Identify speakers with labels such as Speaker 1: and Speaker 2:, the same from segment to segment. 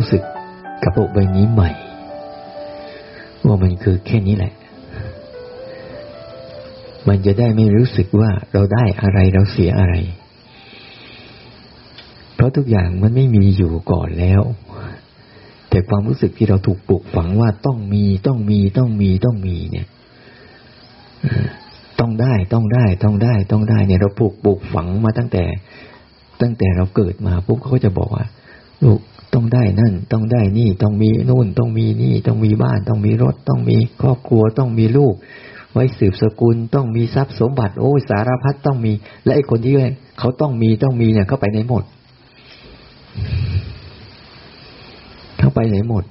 Speaker 1: รู้สึกกับโลกใบนี้ใหม่ ว่ามันคือแค่นี้แหละ มันจะได้ไม่รู้สึกว่าเราได้อะไรเราเสียอะไร เพราะทุกอย่างมันไม่มีอยู่ก่อนแล้ว แต่ความรู้สึกที่เราถูกปลูกฝังว่าต้องมีต้องมีต้องมีต้องมีเนี่ยต้องได้ต้องได้ต้องได้ต้องได้เนี่ยเราปลูกปลูกฝังมาตั้งแต่ ตั้งแต่เราเกิดมาปุ๊บเขาก็จะบอกว่าลูก ต้องได้นั่น ต้องได้นี่ต้องมีนู่นต้องมีนี่ต้องมีบ้านต้องมีรถต้องมีครอบครัวต้องมีลูก ไว้สืบสกุลต้องมีทรัพย์สมบัติโอ้สารพัดต้องมี และไอ้คนที่เขาต้องมีต้องมีเนี่ยเข้าไปในหมด เข้าไปไหนหมด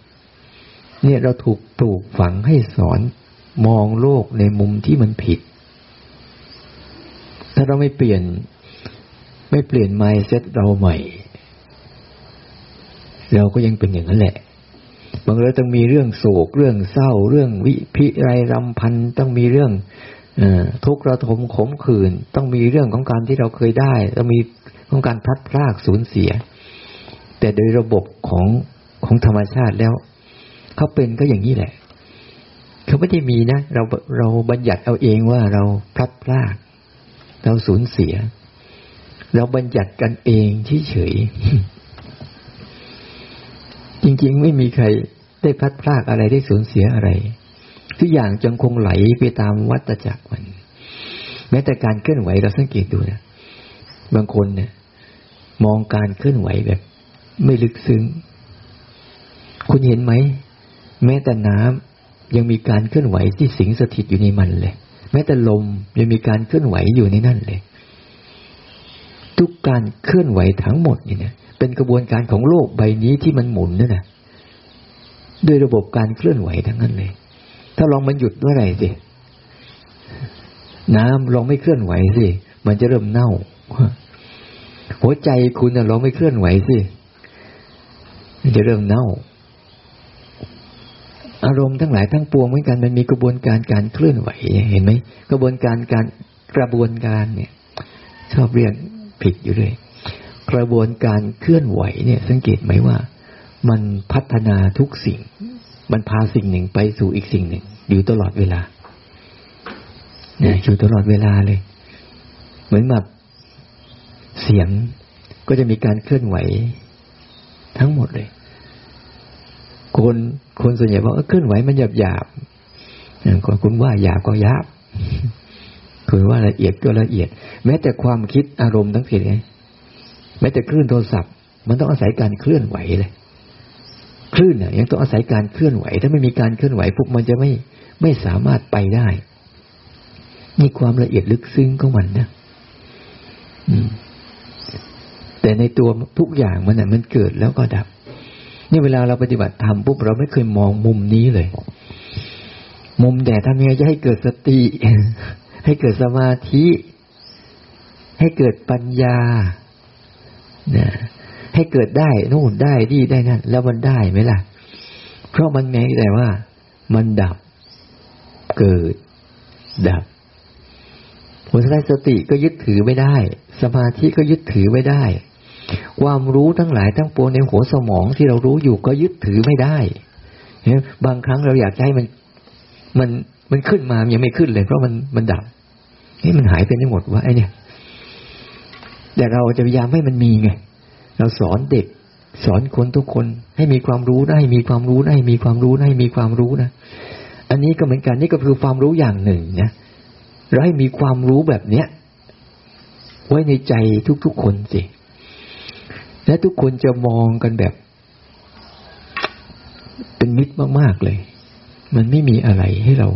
Speaker 1: เนี่ยเราถูกปลูกฝังให้สอนมองโลกในมุมที่มันผิด ถ้าเราไม่เปลี่ยนไม่เปลี่ยนไมเซ็ตเราใหม่ เราก็ยังเป็นอย่างนั้นแหละบางเรื่องต้องมีเรื่องโศกเรื่องเศร้า เรื่องวิพิไรรำพันต้องมีเรื่องอทุกข์ระทมขมขื่นต้องมีเรื่องของการที่เราเคยได้ต้องมีของการพลัดพรากสูญเสีย แต่โดยระบบของของธรรมชาติแล้วเขาเป็นก็อย่างนี้แหละเขาไม่ได้มีนะเราเราบัญญัติเอาเองว่าเราพลัดพราก เราสูญเสีย เราบัญญัติกันเองเฉยๆ จริงๆ ไม่มีใครได้พลัดพรากอะไรได้สูญเสียอะไร ทุกอย่างจังคงไหลไปตามวัฏจักรมัน แม้แต่การเคลื่อนไหวเราสังเกตดูนะบางคนเนี่ย มองการเคลื่อนไหวแบบ ไม่ลึกซึ้ง คุณเห็นไหม แม้แต่น้ำยังมีการเคลื่อนไหวที่สิงสถิตอยู่ในมันเลย แม้แต่ลมยังมีการเคลื่อนไหวอยู่ในนั่นเลย ทุกการเคลื่อนไหวทั้งหมดเนี่ย เป็นกระบวนการของโลกใบนี้ที่มันหมุนนั่นนะด้วยระบบการเคลื่อนไหวทั้งนั้นเลย ถ้าลองมันหยุดเมื่อไหร่สิน้ำลองไม่เคลื่อนไหวสิ มันจะเริ่มเน่า หัวใจคุณนะลองไม่เคลื่อนไหวสิ มันจะเริ่มเน่า อารมณ์ทั้งหลายทั้งปวงเหมือนกัน มันมีกระบวนการการเคลื่อนไหว เห็นไหมกระบวนการการกระบวนการเนี่ย ชอบเรียกผิดอยู่เลย กระบวนการเคลื่อนไหวเนี่ย สังเกตไหมว่า มันพัฒนาทุกสิ่ง มันพาสิ่งหนึ่งไปสู่อีกสิ่งหนึ่ง อยู่ตลอดเวลาเนี่ยอยู่ตลอดเวลาเลย เหมือนแบบเสียงก็จะมีการเคลื่อนไหว ทั้งหมดเลย คนคนส่วนใหญ่บอกเคลื่อนไหวมันหยาบหยาบคนคุณว่าหยาบก็หยาบคุณว่าละเอียดก็ละเอียด แม้แต่ความคิดอารมณ์ทั้งสิ้นไง แม้แต่คลื่นโทรศัพท์ มันต้องอาศัยการเคลื่อนไหวเลยคลื่นเนี่ยยังต้องอาศัยการเคลื่อนไหว ถ้าไม่มีการเคลื่อนไหวพวกมันจะไม่ไม่สามารถไปได้นี่ความละเอียดลึกซึ้งของมันนะแต่ในตัวทุกอย่างมันน่ะมันเกิดแล้วก็ดับ นี่เวลาเราปฏิบัติธรรมปุ๊บเราไม่เคยมองมุมนี้เลย มุมแต่ทำยังไงจะให้เกิดสติ ให้เกิดสมาธิ ให้เกิดปัญญา นะให้เกิดได้นู่นได้ดีได้นั่นแล้วมันได้ไหมล่ะ เพราะมันแม้แต่ว่า มันดับ เกิด ดับผลท้ายสติก็ยึดถือไม่ได้ สมาธิก็ยึดถือไม่ได้ ความรู้ทั้งหลายทั้งปวงในหัวสมองที่เรารู้อยู่ก็ยึดถือไม่ได้เบางครั้งเราอยากให้มัน มันมันขึ้นมายังไม่ขึ้นเลย เพราะมันมันดับนี่มันหายไปทั้งหมดว่าไอ้เนี่ย แต่เราจะพยายามให้มันมีไงเราสอนเด็ก สอนคนทุกคนให้มีความรู้ได้มีความรู้ได้มีความรู้ได้มีความรู้นะอันนี้ก็เหมือนกันนี่ก็คือความรู้อย่างหนึ่งนะเราให้มีความรู้แบบเนี้ยไว้ในใจทุกๆคนสิและทุกคนจะมองกันแบบ เป็นมิตรมากๆเลย มันไม่มีอะไรให้เรา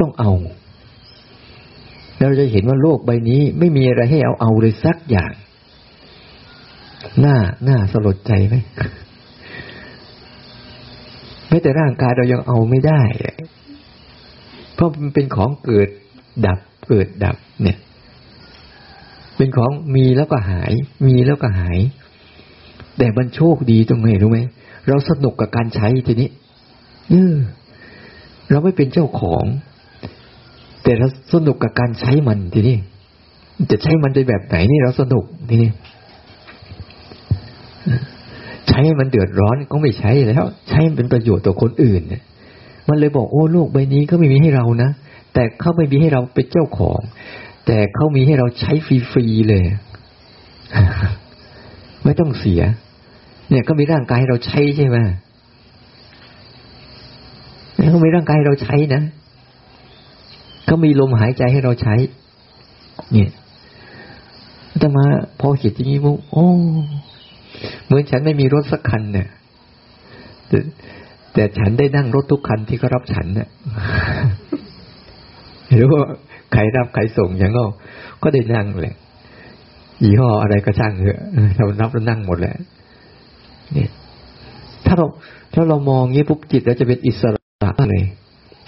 Speaker 1: ต้องเอา เราจะเห็นว่าโลกใบนี้ไม่มีอะไรให้เอาเอาเลยสักอย่างหน้าหน้าสลดใจไหมแม้แต่ร่างกายเรายังเอาไม่ได้ เพราะมันเป็นของเกิดดับเกิดดับ เนี่ย เป็นของมีแล้วก็หาย มีแล้วก็หาย แต่มันโชคดีตรงไหนรู้ไหมเราสนุกกับการใช้ทีนี้เออเราไม่เป็นเจ้าของ แต่เราสนุกกับการใช้มันทีนี้จะใช้มันในแบบไหนนี่เราสนุกทีนี้ใช้มันเดือดร้อนก็ไม่ใช้แล้ว ใช้เป็นประโยชน์ต่อคนอื่นเนี่ยมันเลยบอกโอ้โลกใบนี้ก็ไม่มีให้เรานะแต่เขาไม่มีให้เราเป็นเจ้าของ แต่เขามีให้เราใช้ฟรีๆเลย ไม่ต้องเสีย เนี่ยก็มีร่างกายให้เราใช้ใช่ไหมเขามีร่างกายให้เราใช้นะ เขามีลมหายใจให้เราใช้ เนี่ยแต่มาพอเห็นอย่างนี้ปุ๊บโอ้ เหมือนฉันไม่มีรถสักคันเนี่ยแต่แต่ฉันได้นั่งรถทุกคันที่เขารับฉันเนี่ยหรือว่าใครรับใครส่งอย่างก็ก็ได้นั่งแหละยี่ห้ออะไรก็ช่างเถอะเรารับแล้วนั่งหมดแหละเนี่ยถ้าเราถ้าเรามองงี้ปุ๊บจิตเราจะเป็นอิสระเลย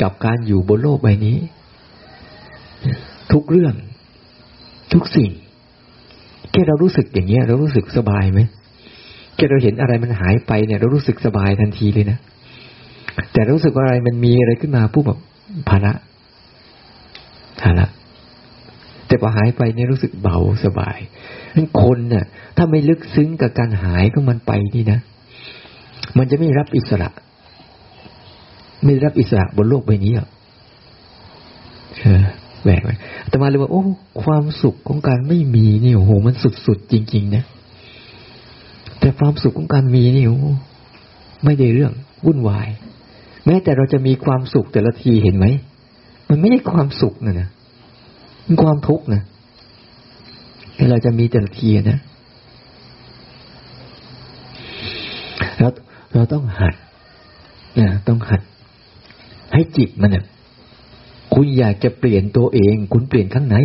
Speaker 1: กับการอยู่บนโลกใบนี้ ทุกเรื่อง ทุกสิ่งแค่เรารู้สึกอย่างเงี้ย เรารู้สึกสบายไหมแค่เราเห็นอะไรมันหายไปเนี่ย เรารู้สึกสบายทันทีเลยนะแต่รู้สึกว่าอะไรมันมีอะไรขึ้นมาปุ๊บแบบภาระภาระแต่พอหายไปเนี่ยรู้สึกเบาสบายนั้นคนเนี่ยถ้าไม่ลึกซึ้งกับการหายก็มันไปนี่นะ มันจะไม่รับอิสระ ไม่รับอิสระบนโลกใบนี้อะ แหวกไปแต่มาเลยว่า โอ้ ความสุขของการไม่มีนี่โอ้โหมันสุดๆจริง ๆ นะ แต่ความสุขของการมีนี่โอ้ไม่ได้เรื่องวุ่นวาย แม้แต่เราจะมีความสุขแต่ละทีเห็นไหมมันไม่ใช่ความสุขนะนะมันความทุกข์นะแต่เราจะมีแต่ละทีนะเราเราต้องหัดนะต้องหัด ให้จิตมันเนี่ย คุณอยากจะเปลี่ยนตัวเอง คุณเปลี่ยนข้างใน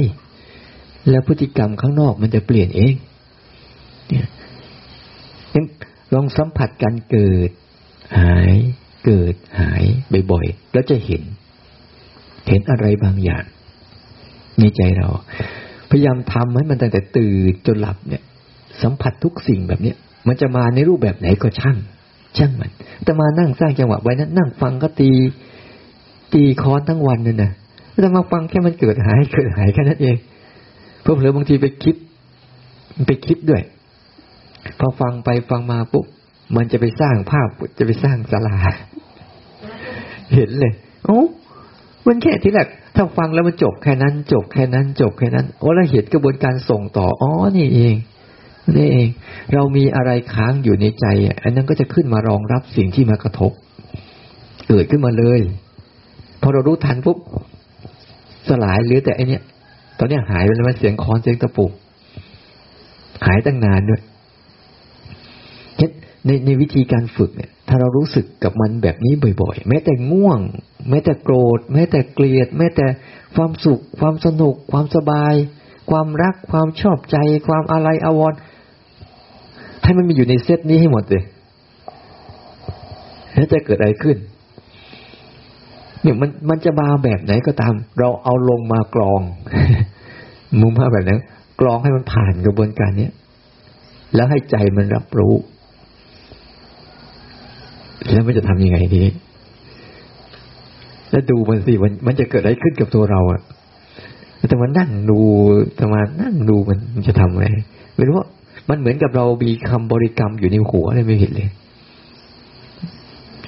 Speaker 1: แล้วพฤติกรรมข้างนอกมันจะเปลี่ยนเอง เนี่ยลองสัมผัสการเกิด หาย เกิดหายบ่อยๆแล้วจะเห็น เห็นอะไรบางอย่างในใจเรา พยายามทำให้มันตั้งแต่ตื่นจนหลับเนี่ย สัมผัสทุกสิ่งแบบเนี้ยมันจะมาในรูปแบบไหนก็ช่าง ช่างมัน แต่มานั่งสร้างจังหวะไว้นั้นนั่งฟังก็ตี ตีคอนทั้งวันเนั่นนะแต่มาฟังแค่มันเกิดหายเกิดหายแค่นั้นเองเพิ่มเลยบางทีไปคิดไปคิดด้วย พอฟังไปฟังมาปุ๊บมันจะไปสร้างภาพจะไปสร้างสลาเห็นเลยโอ้มันแค่ที่แรกถ้าฟังแล้วมันจบแค่นั้น จบแค่นั้น จบแค่นั้นโอ้แล้วเห็นกระบวนการส่งต่ออ๋อนี่เองนี่เอง เรามีอะไรค้างอยู่ในใจอันนั้นก็จะขึ้นมารองรับสิ่งที่มากระทบ เกิดขึ้นมาเลย พอเรารู้ทันปุ๊บสลายเหรือแต่อันเนี้ยตอนนี้หายไปแล้วมันเสียงคอนเสียงตะปูหายตั้งนานด้วยในในวิธีการฝึกเนี่ย ถ้าเรารู้สึกกับมันแบบนี้บ่อยๆ แม้แต่ง่วง แม้แต่โกรธ แม้แต่เกลียด แม้แต่ความสุข ความสนุก ความสบาย ความรัก ความชอบใจ ความอะไรอาวรให้มันมีอยู่ในเซตนี้ให้หมดเลยแล้วจะเกิดอะไรขึ้น เนี่ยมันมันจะมาแบบไหนก็ตาม เราเอาลงมากรอง มุมภาพแบบนั้นกรองให้มันผ่านกระบวนการนี้แล้วให้ใจมันรับรู้ แล้วมันจะทำยังไงทีแล้วดูมันสิมันมันจะเกิดอะไรขึ้นกับตัวเราอะแต่มันนั่งดูแต่มานั่งดูมันมันจะทำอะไรไม่รู้ว่ามันเหมือนกับเรามีคำบริกรรมอยู่ในหัวเลยไม่เห็นเลย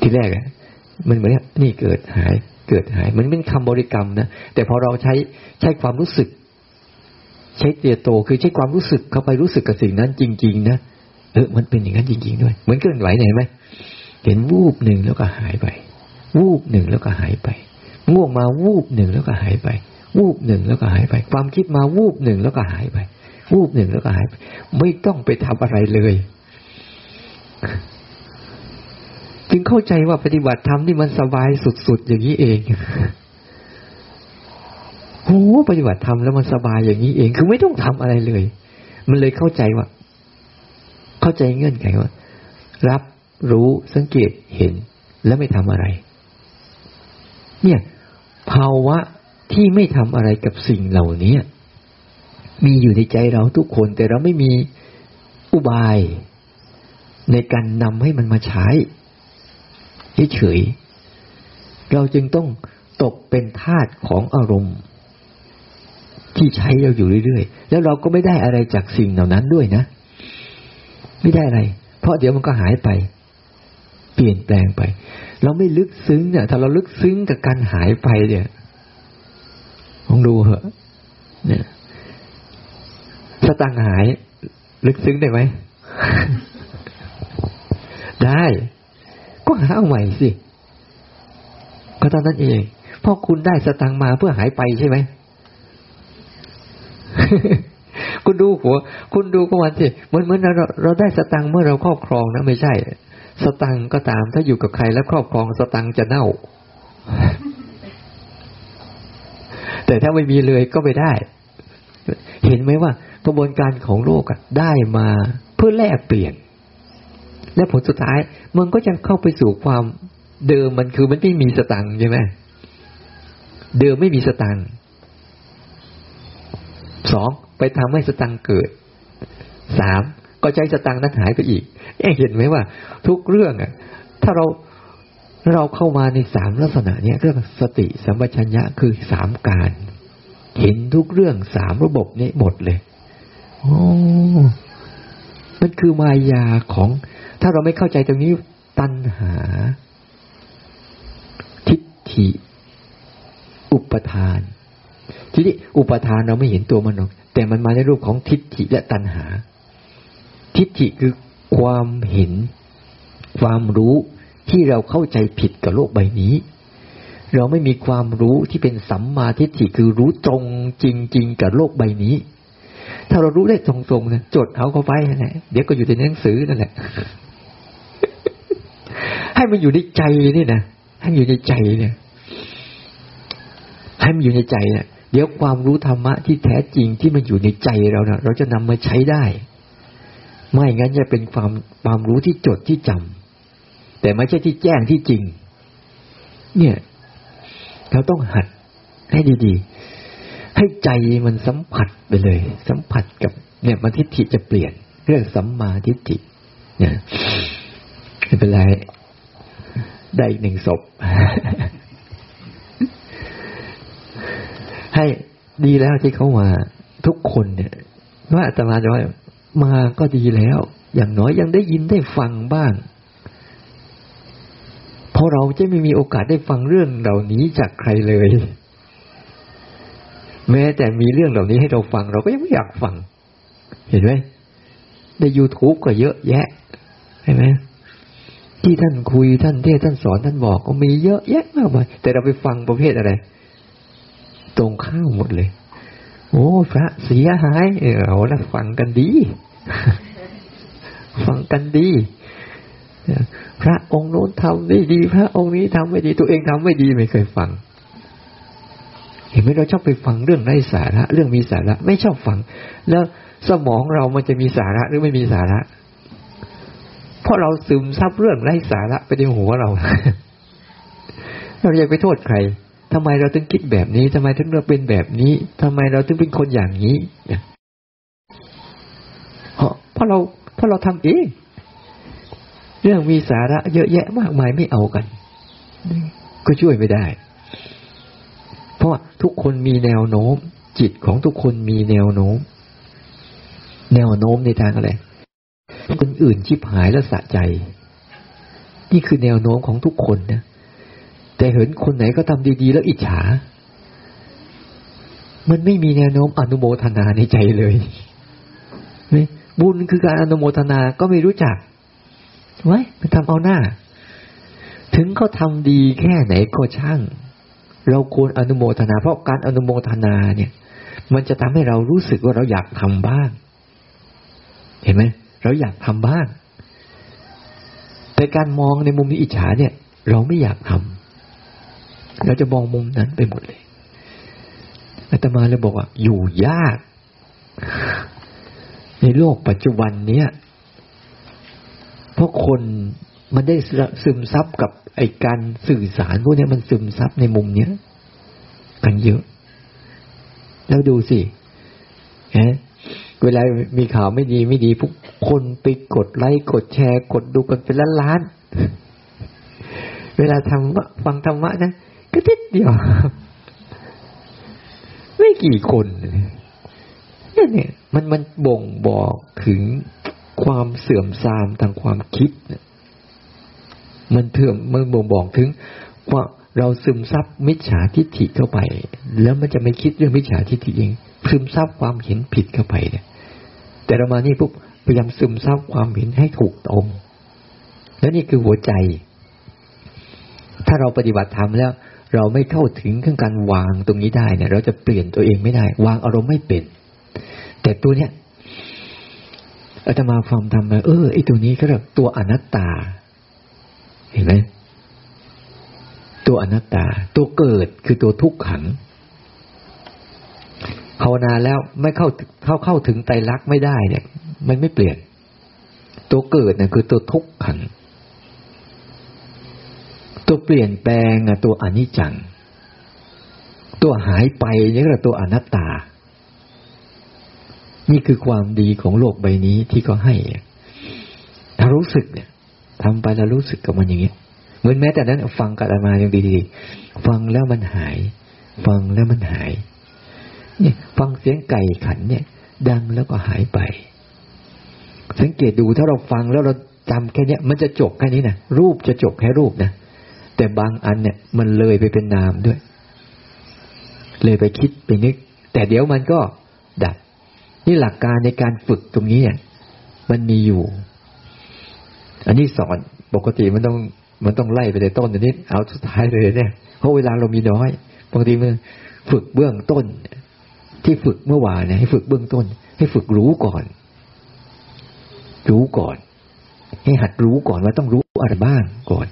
Speaker 1: ที่แรกอะ มันเหมือนนี่เกิดหายเกิดหายมันเป็นคำบริกรรมนะแต่พอเราใช้ใช้ความรู้สึก ใช้เตียโตคือใช้ความรู้สึกเข้าไปรู้สึกกับสิ่งนั้นจริง ๆ นะเออมันเป็นอย่างนั้นจริง ๆ ด้วย เหมือนเคลื่อนไหวไหนไหมเห็นวูบหนึ่งแล้วก็หายไป วูบหนึ่งแล้วก็หายไปง่วงมาวูบหนึ่งแล้วก็หายไป วูบหนึ่งแล้วก็หายไป ความคิดมาวูบหนึ่งแล้วก็หายไป วูบหนึ่งแล้วก็หายไป ไม่ต้องไปทำอะไรเลยึงเข้าใจว่าปฏิบัติธรรมนี่มันสบายสุดๆอย่างนี้เองโอ้ปฏิบัติธรรมแล้วมันสบายอย่างนี้เอง คือไม่ต้องทำอะไรเลย มันเลยเข้าใจว่า เข้าใจเงื่อนไขว่า รับรู้สังเกตเห็นแล้วไม่ทำอะไร เนี่ย ภาวะที่ไม่ทำอะไรกับสิ่งเหล่านี้มีอยู่ในใจเราทุกคน แต่เราไม่มีอุบาย ในการนำให้มันมาใช้ เฉยเราจึงต้องตกเป็นทาสของอารมณ์ ที่ใช้เราอยู่เรื่อยๆ แล้วเราก็ไม่ได้อะไรจากสิ่งเหล่านั้นด้วยนะ ไม่ได้อะไร เพราะเดี๋ยวมันก็หายไป เปลี่ยนแปลงไป เราไม่ลึกซึ้งเนี่ยถ้าเราลึกซึ้งกับการหายไปเนี่ยลองดูเหอะเนี่ยสตังหาย ลึกซึ้งได้ไหม ได้ ก็หาเอาใหม่สิก็ตอนนั้นเองเพราะคุณได้สตังมาเพื่อหายไปใช่ไหมคุณดูหัว คุณดูก็วันสิเหมือนเหมือนเราเราได้สตังเมื่อเราครอบครองนะไม่ใช่ สตังก็ตาม ถ้าอยู่กับใครแล้วครอบครองสตังจะเน่า แต่ถ้าไม่มีเลยก็ไม่ได้ เห็นไหมว่ากระบวนการของโลกอะได้มาเพื่อแลกเปลี่ยน และผลสุดท้ายมันก็จะเข้าไปสู่ความเดิมมันคือมันไม่มีสตังใช่ไหมเดิมไม่มีสตังสองไปทำให้สตังเกิดสามก็ใจสตังนั้นหายไปอีกเห็นไหมว่า ทุกเรื่องอะ ถ้าเราเราเข้ามาในสามลักษณะเนี้ยเรื่องสติสัมปชัญญะคือสามการ เห็นทุกเรื่องสามระบบนี้หมดเลยโอ้มันคือมายาของ ถ้าเราไม่เข้าใจตรงนี้ตัณหา ทิฏฐิ อุปทาน ทีนี้อุปทานเราไม่เห็นตัวมันหรอก แต่มันมาในรูปของทิฏฐิและตัณหา ทิฏฐิคือความเห็น ความรู้ที่เราเข้าใจผิดกับโลกใบนี้ เราไม่มีความรู้ที่เป็นสัมมาทิฏฐิคือรู้ตรงจริง ๆ กับโลกใบนี้ ถ้าเรารู้ได้ตรงๆนะจดเอาเข้าไปนั่นแหละเดี๋ยวก็อยู่ในหนังสือนั่นแหละ ให้มันอยู่ในใจนี่นะให้มันอยู่ในใจเนี่ย ให้มันอยู่ในใจเนี่ยเดี๋ยวความรู้ธรรมะที่แท้จริงที่มันอยู่ในใจเราเนะ่ะ เราจะนำมาใช้ได้ ไม่งั้นจะเป็นความความรู้ที่จดที่จำแต่ไม่ใช่ที่แจ้งที่จริง เนี่ย เราต้องหัดให้ดีๆ ให้ใจมันสัมผัสไปเลย สัมผัสกับ เนี่ยมันทิฏฐิจะเปลี่ยน เรื่องสัมมาทิฏฐิเนี่ยไม่เป็นไร ได้อีกหนึ่งศพ ให้ดีแล้วที่เขามา ทุกคนเนี่ยว่าอาตมาจะว่ามาก็ดีแล้ว อย่างน้อยยังได้ยินได้ฟังบ้าง เพราะเราจะไม่มีโอกาสได้ฟังเรื่องเหล่านี้จากใครเลย แม้แต่มีเรื่องเหล่านี้ให้เราฟัง เราก็ยังไม่อยากฟัง เห็นไหมใน YouTube ก็เยอะแยะ เห็นไหม ที่ท่านคุยท่านเทศท่านสอนท่านบอกก็มีเยอะแยะมากมายแต่เราไปฟังประเภทอะไร ตรงข้าวหมดเลย โอ้พระเสียหายเออเอาละฟังกันดี ฟังกันดีพระองค์โน้นทำได้ดี พระองค์นี้ทำไม่ดี ตัวเองทำไม่ดีไม่เคยฟัง เห็นไหมเราชอบไปฟังเรื่องไร้สาระ เรื่องมีสาระ ไม่ชอบฟัง แล้วสมองเรามันจะมีสาระหรือไม่มีสาระ เพราะเราซึมซับเรื่องไร้สาระไปในหัวเรา เราอยากไปโทษใครทำไมเราถึงคิดแบบนี้ทำไมถึงเราเป็นแบบนี้ทำไมเราถึงเป็นคนอย่างนี้เพราะเพราะเราเพราะเราทำเองเรื่องมีสาระเยอะแยะมากมายไม่เอากัน ก็ช่วยไม่ได้ เพราะทุกคนมีแนวโน้ม จิตของทุกคนมีแนวโน้ม แนวโน้มในทางอะไร คนอื่นชิบหายแล้วสะใจ นี่คือแนวโน้มของทุกคนนะ แต่เห็นคนไหนก็ทำดีๆแล้วอิจฉา มันไม่มีแนวโน้มอนุโมทนาในใจเลยบุญคือการอนุโมทนาก็ไม่รู้จักไว้มันทำเอาหน้า ถึงเขาทาดีแค่ไหนก็ช่าง เราควรอนุโมทนา เพราะการอนุโมทนาเนี่ย มันจะทำให้เรารู้สึกว่าเราอยากทำบ้าง เห็นไหม เราอยากทำบ้าง แต่การมองในมุมนี้อิจฉาเนี่ย เราไม่อยากทำเราจะมองมุมนั้นไปหมดเลยอาตมาเลยบอกว่า อยู่ยาก ในโลกปัจจุบันเนี้ยเพราะคนมันได้ซึมซับกับไอการสื่อสารพวกนี้มันซึมซับในมุมเนี้ย กันเยอะ แล้วดูสิฮะ เวลามีข่าวไม่ดีไม่ดีพวกคนไปกดไลค์กดแชร์ กดดูกันเป็นล้านล้าน เวลาทำฟังธรรมะนะก็ทิดเดียว ไม่กี่คนเนี่ย มันมันบ่งบอกถึงความเสื่อมทรามทางความคิดมันเถื่อมมันบ่งบอกถึงว่าเราซึมซับมิจฉาทิฏฐิเข้าไป แล้วมันจะไม่คิดเรื่องมิจฉาทิฏฐิเองซึมซับความเห็นผิดเข้าไปเนี่ย แต่เรามานี่ปุ๊บพยายามซึมซับความเห็นให้ถูกตรง แล้วนี่คือหัวใจ ถ้าเราปฏิบัติธรรมแล้ว เราไม่เข้าถึงขั้นการวางตรงนี้ได้เนี่ย เราจะเปลี่ยนตัวเองไม่ได้ วางอารมณ์ไม่เป็น แต่ตัวเนี้ยอาตมาฟังทำมาเออไอตัวนี้ก็แบบตัวอนัตตา เห็นไหมตัวอนัตตา ตัวเกิดคือตัวทุกขัง ภาวนาแล้วไม่เข้าเข้าเข้าถึงไตรลักษณ์ไม่ได้เนี่ย มันไม่เปลี่ยน ตัวเกิดเนี่ยคือตัวทุกขังตัวเปลี่ยนแปลงอะตัวอนิจจัง ตัวหายไปนี่ก็ตัวอนัตตา นี่คือความดีของโลกใบนี้ที่เขาให้ ถ้ารู้สึกเนี่ยทำไปแล้วรู้สึกกับมันอย่างเงี้ยเหมือนแม้แต่นั้นฟังกับอามาอย่างดีๆ ฟังแล้วมันหาย ฟังแล้วมันหาย เนี่ย ฟังเสียงไก่ขันเนี่ย ดังแล้วก็หายไป สังเกตดูถ้าเราฟังแล้วเราจำแค่นี้มันจะจบแค่นี้นะรูปจะจบแค่รูปนะแต่บางอันเนี่ย มันเลยไปเป็นนามด้วย เลยไปคิดไปนึก แต่เดี๋ยวมันก็ดับ นี่หลักการในการฝึกตรงนี้เนี่ย มันมีอยู่ อันนี้สอนปกติมันต้องมันต้องไล่ไปในต้นอันนี้เอาสุดท้ายเลยเนี่ยเพราะเวลาเรามีน้อยบางทีมันฝึกเบื้องต้น ที่ฝึกเมื่อวานเนี่ยให้ฝึกเบื้องต้น ให้ฝึกรู้ก่อน รู้ก่อน ให้หัดรู้ก่อนว่าต้องรู้อะไรบ้างก่อน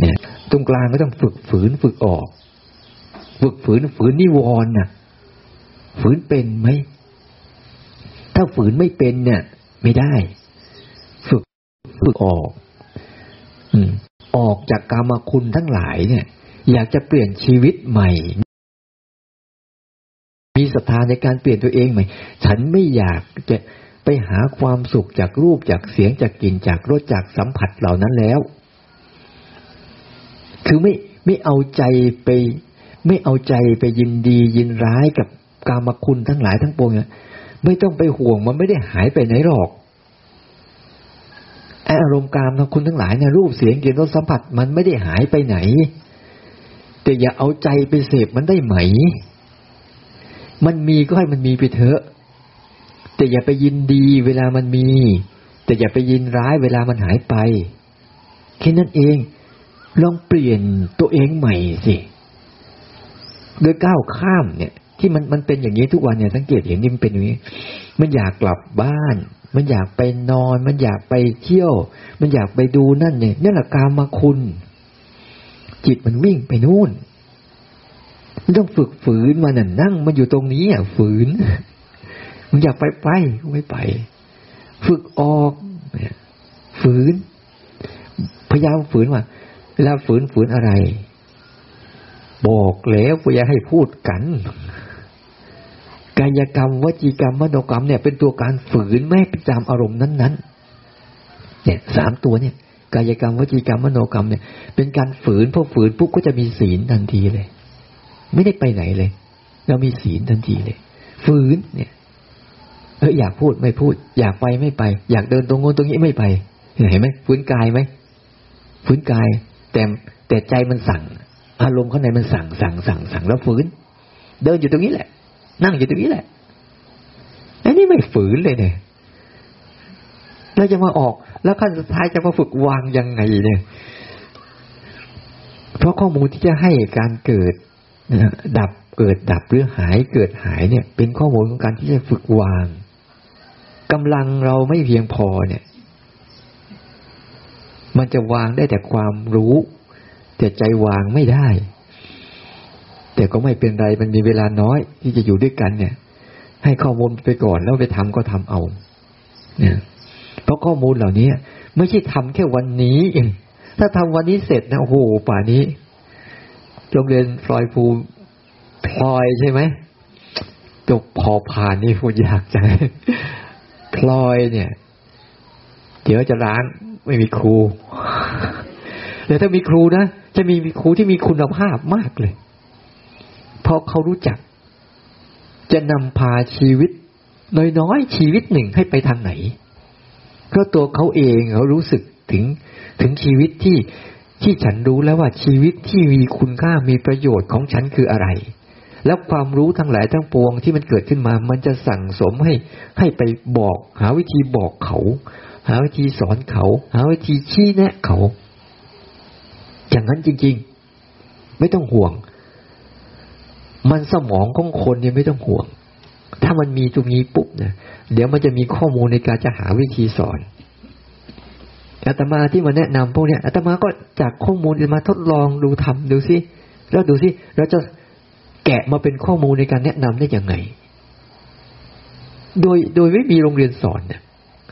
Speaker 1: เนี่ยตรงกลางก็ต้องฝึกฝืนฝึกออก ฝึกฝืนฝืนนิวรณ์น่ะ ฝืนเป็นไหมถ้าฝืนไม่เป็นเนี่ย ไม่ได้ ฝึกฝึกออกออกจากกรรมคุณทั้งหลายเนี่ย อยากจะเปลี่ยนชีวิตใหม่ มีศรัทธาในการเปลี่ยนตัวเองใหม ฉันไม่อยากจะไปหาความสุขจากรูปจากเสียงจากกลิ่นจากรสจากสัมผัสเหล่านั้นแล้ว คือไม่ไม่เอาใจไป ไม่เอาใจไปยินดียินร้ายกับกรรมคุณทั้งหลายทั้งปวงเนี่ยไม่ต้องไปห่วงมันไม่ได้หายไปไหนหรอกไออารมณ์กามคุณทั้งหลายเนี่ยรูปเสียงกลิ่นรสสัมผัสมันไม่ได้หายไปไหน แต่อย่าเอาใจไปเสพมันได้ไหม มันมีก็ให้มันมีไปเถอะ แต่อย่าไปยินดีเวลามันมี แต่อย่าไปยินร้ายเวลามันหายไปแค่นั้นเอง ลองเปลี่ยนตัวเองใหม่สิโดยก้าวข้ามเนี่ย ที่มันมันเป็นอย่างนี้ทุกวันเนี่ยสังเกตเห็นนี่มันเป็นอย่างนี้ มันอยากกลับบ้าน มันอยากไปนอน มันอยากไปเที่ยว มันอยากไปดูนั่นเนี่ยนี่แหละกามาคุณ จิตมันวิ่งไปนู่น ต้องฝึกฝืนมันน่ะนั่ง มันอยู่ตรงนี้อะฝืนมันอยากไปไปไม่ไป ฝึกออกฝืน พยายามฝืนว่าเวลาฝืนฝืนอะไร บอกแล้วว่าย่าให้พูดกัน กายกรรมวจีกรรมมโนกรรมเนี่ย เป็นตัวการฝืนไม่ให้จำอารมณ์นั้นๆเนี่ยสามตัวเนี่ย กายกรรมวจีกรรมมโนกรรมเนี่ย เป็นการฝืนพอฝืนปุ๊บก็จะมีศีลทันทีเลย ไม่ได้ไปไหนเลย เรามีศีลทันทีเลย ฝืนเนี่ยเอออยากพูดไม่พูด อยากไปไม่ไป อยากเดินตรงโน้นตรงนี้ไม่ไปเห็นไหมฝืนกายไหมฝืนกาย แต่แต่ใจมันสั่ง อารมณ์ข้างในมันสั่งสั่งสั่งสั่งแล้วฝืน เดินอยู่ตรงนี้แหละ นั่งอยู่ตรงนี้แหละอันนี้ไม่ฝืนเลยเนี่ยเราจะมาออกแล้วขั้นสุดท้ายจะมาฝึกวางยังไงเนี่ย เพราะข้อมูลที่จะให้การเกิด ดับเกิดดับหรือหายเกิดหายเนี่ย เป็นข้อมูลของการที่จะฝึกวางกำลังเราไม่เพียงพอเนี่ย มันจะวางได้แต่ความรู้ แต่ใจวางไม่ได้ แต่ก็ไม่เป็นไรมันมีเวลาน้อย ที่จะอยู่ด้วยกันเนี่ย ให้ข้อมูลไปก่อนแล้วไปทำก็ทำเอาเนี่ยเพราะข้อมูลเหล่านี้ไม่ใช่ทำแค่วันนี้เองถ้าทำวันนี้เสร็จนะโอ้โหป่านี้ โรงเรียนพลอยภูพลอยใช่ไหมจบพอผ่านนี่พูดยากจังพลอยเนี่ย เดี๋ยวจะร้านไม่มีครูแต่ถ้ามีครูนะจะมีครูที่มีคุณภาพมากเลย เพราะเขารู้จัก จะนำพาชีวิต น้อยๆชีวิตหนึ่งให้ไปทางไหนก็ตัวเขาเองเขารู้สึกถึงถึงชีวิตที่ ที่ฉันรู้แล้วว่าชีวิตที่มีคุณค่ามีประโยชน์ของฉันคืออะไร แล้วความรู้ทั้งหลายทั้งปวงที่มันเกิดขึ้นมา มันจะสั่งสมให้ให้ไปบอก หาวิธีบอกเขา หาวิธีสอนเขา หาวิธีชี้แนะเขา อย่างนั้นจริง ๆ ไม่ต้องห่วง มันสมองของคนเนี่ยไม่ต้องห่วง ถ้ามันมีตรงนี้ปุ๊บเนี่ยเดี๋ยวมันจะมีข้อมูลในการจะหาวิธีสอน อาตมาที่มาแนะนำพวกเนี้ยอาตมาก็จากข้อมูลมาทดลองดูทำดูซิแล้วดูซิเราจะแกะมาเป็นข้อมูลในการแนะนำได้ยังไง โดยโดยไม่มีโรงเรียนสอนเนี่ย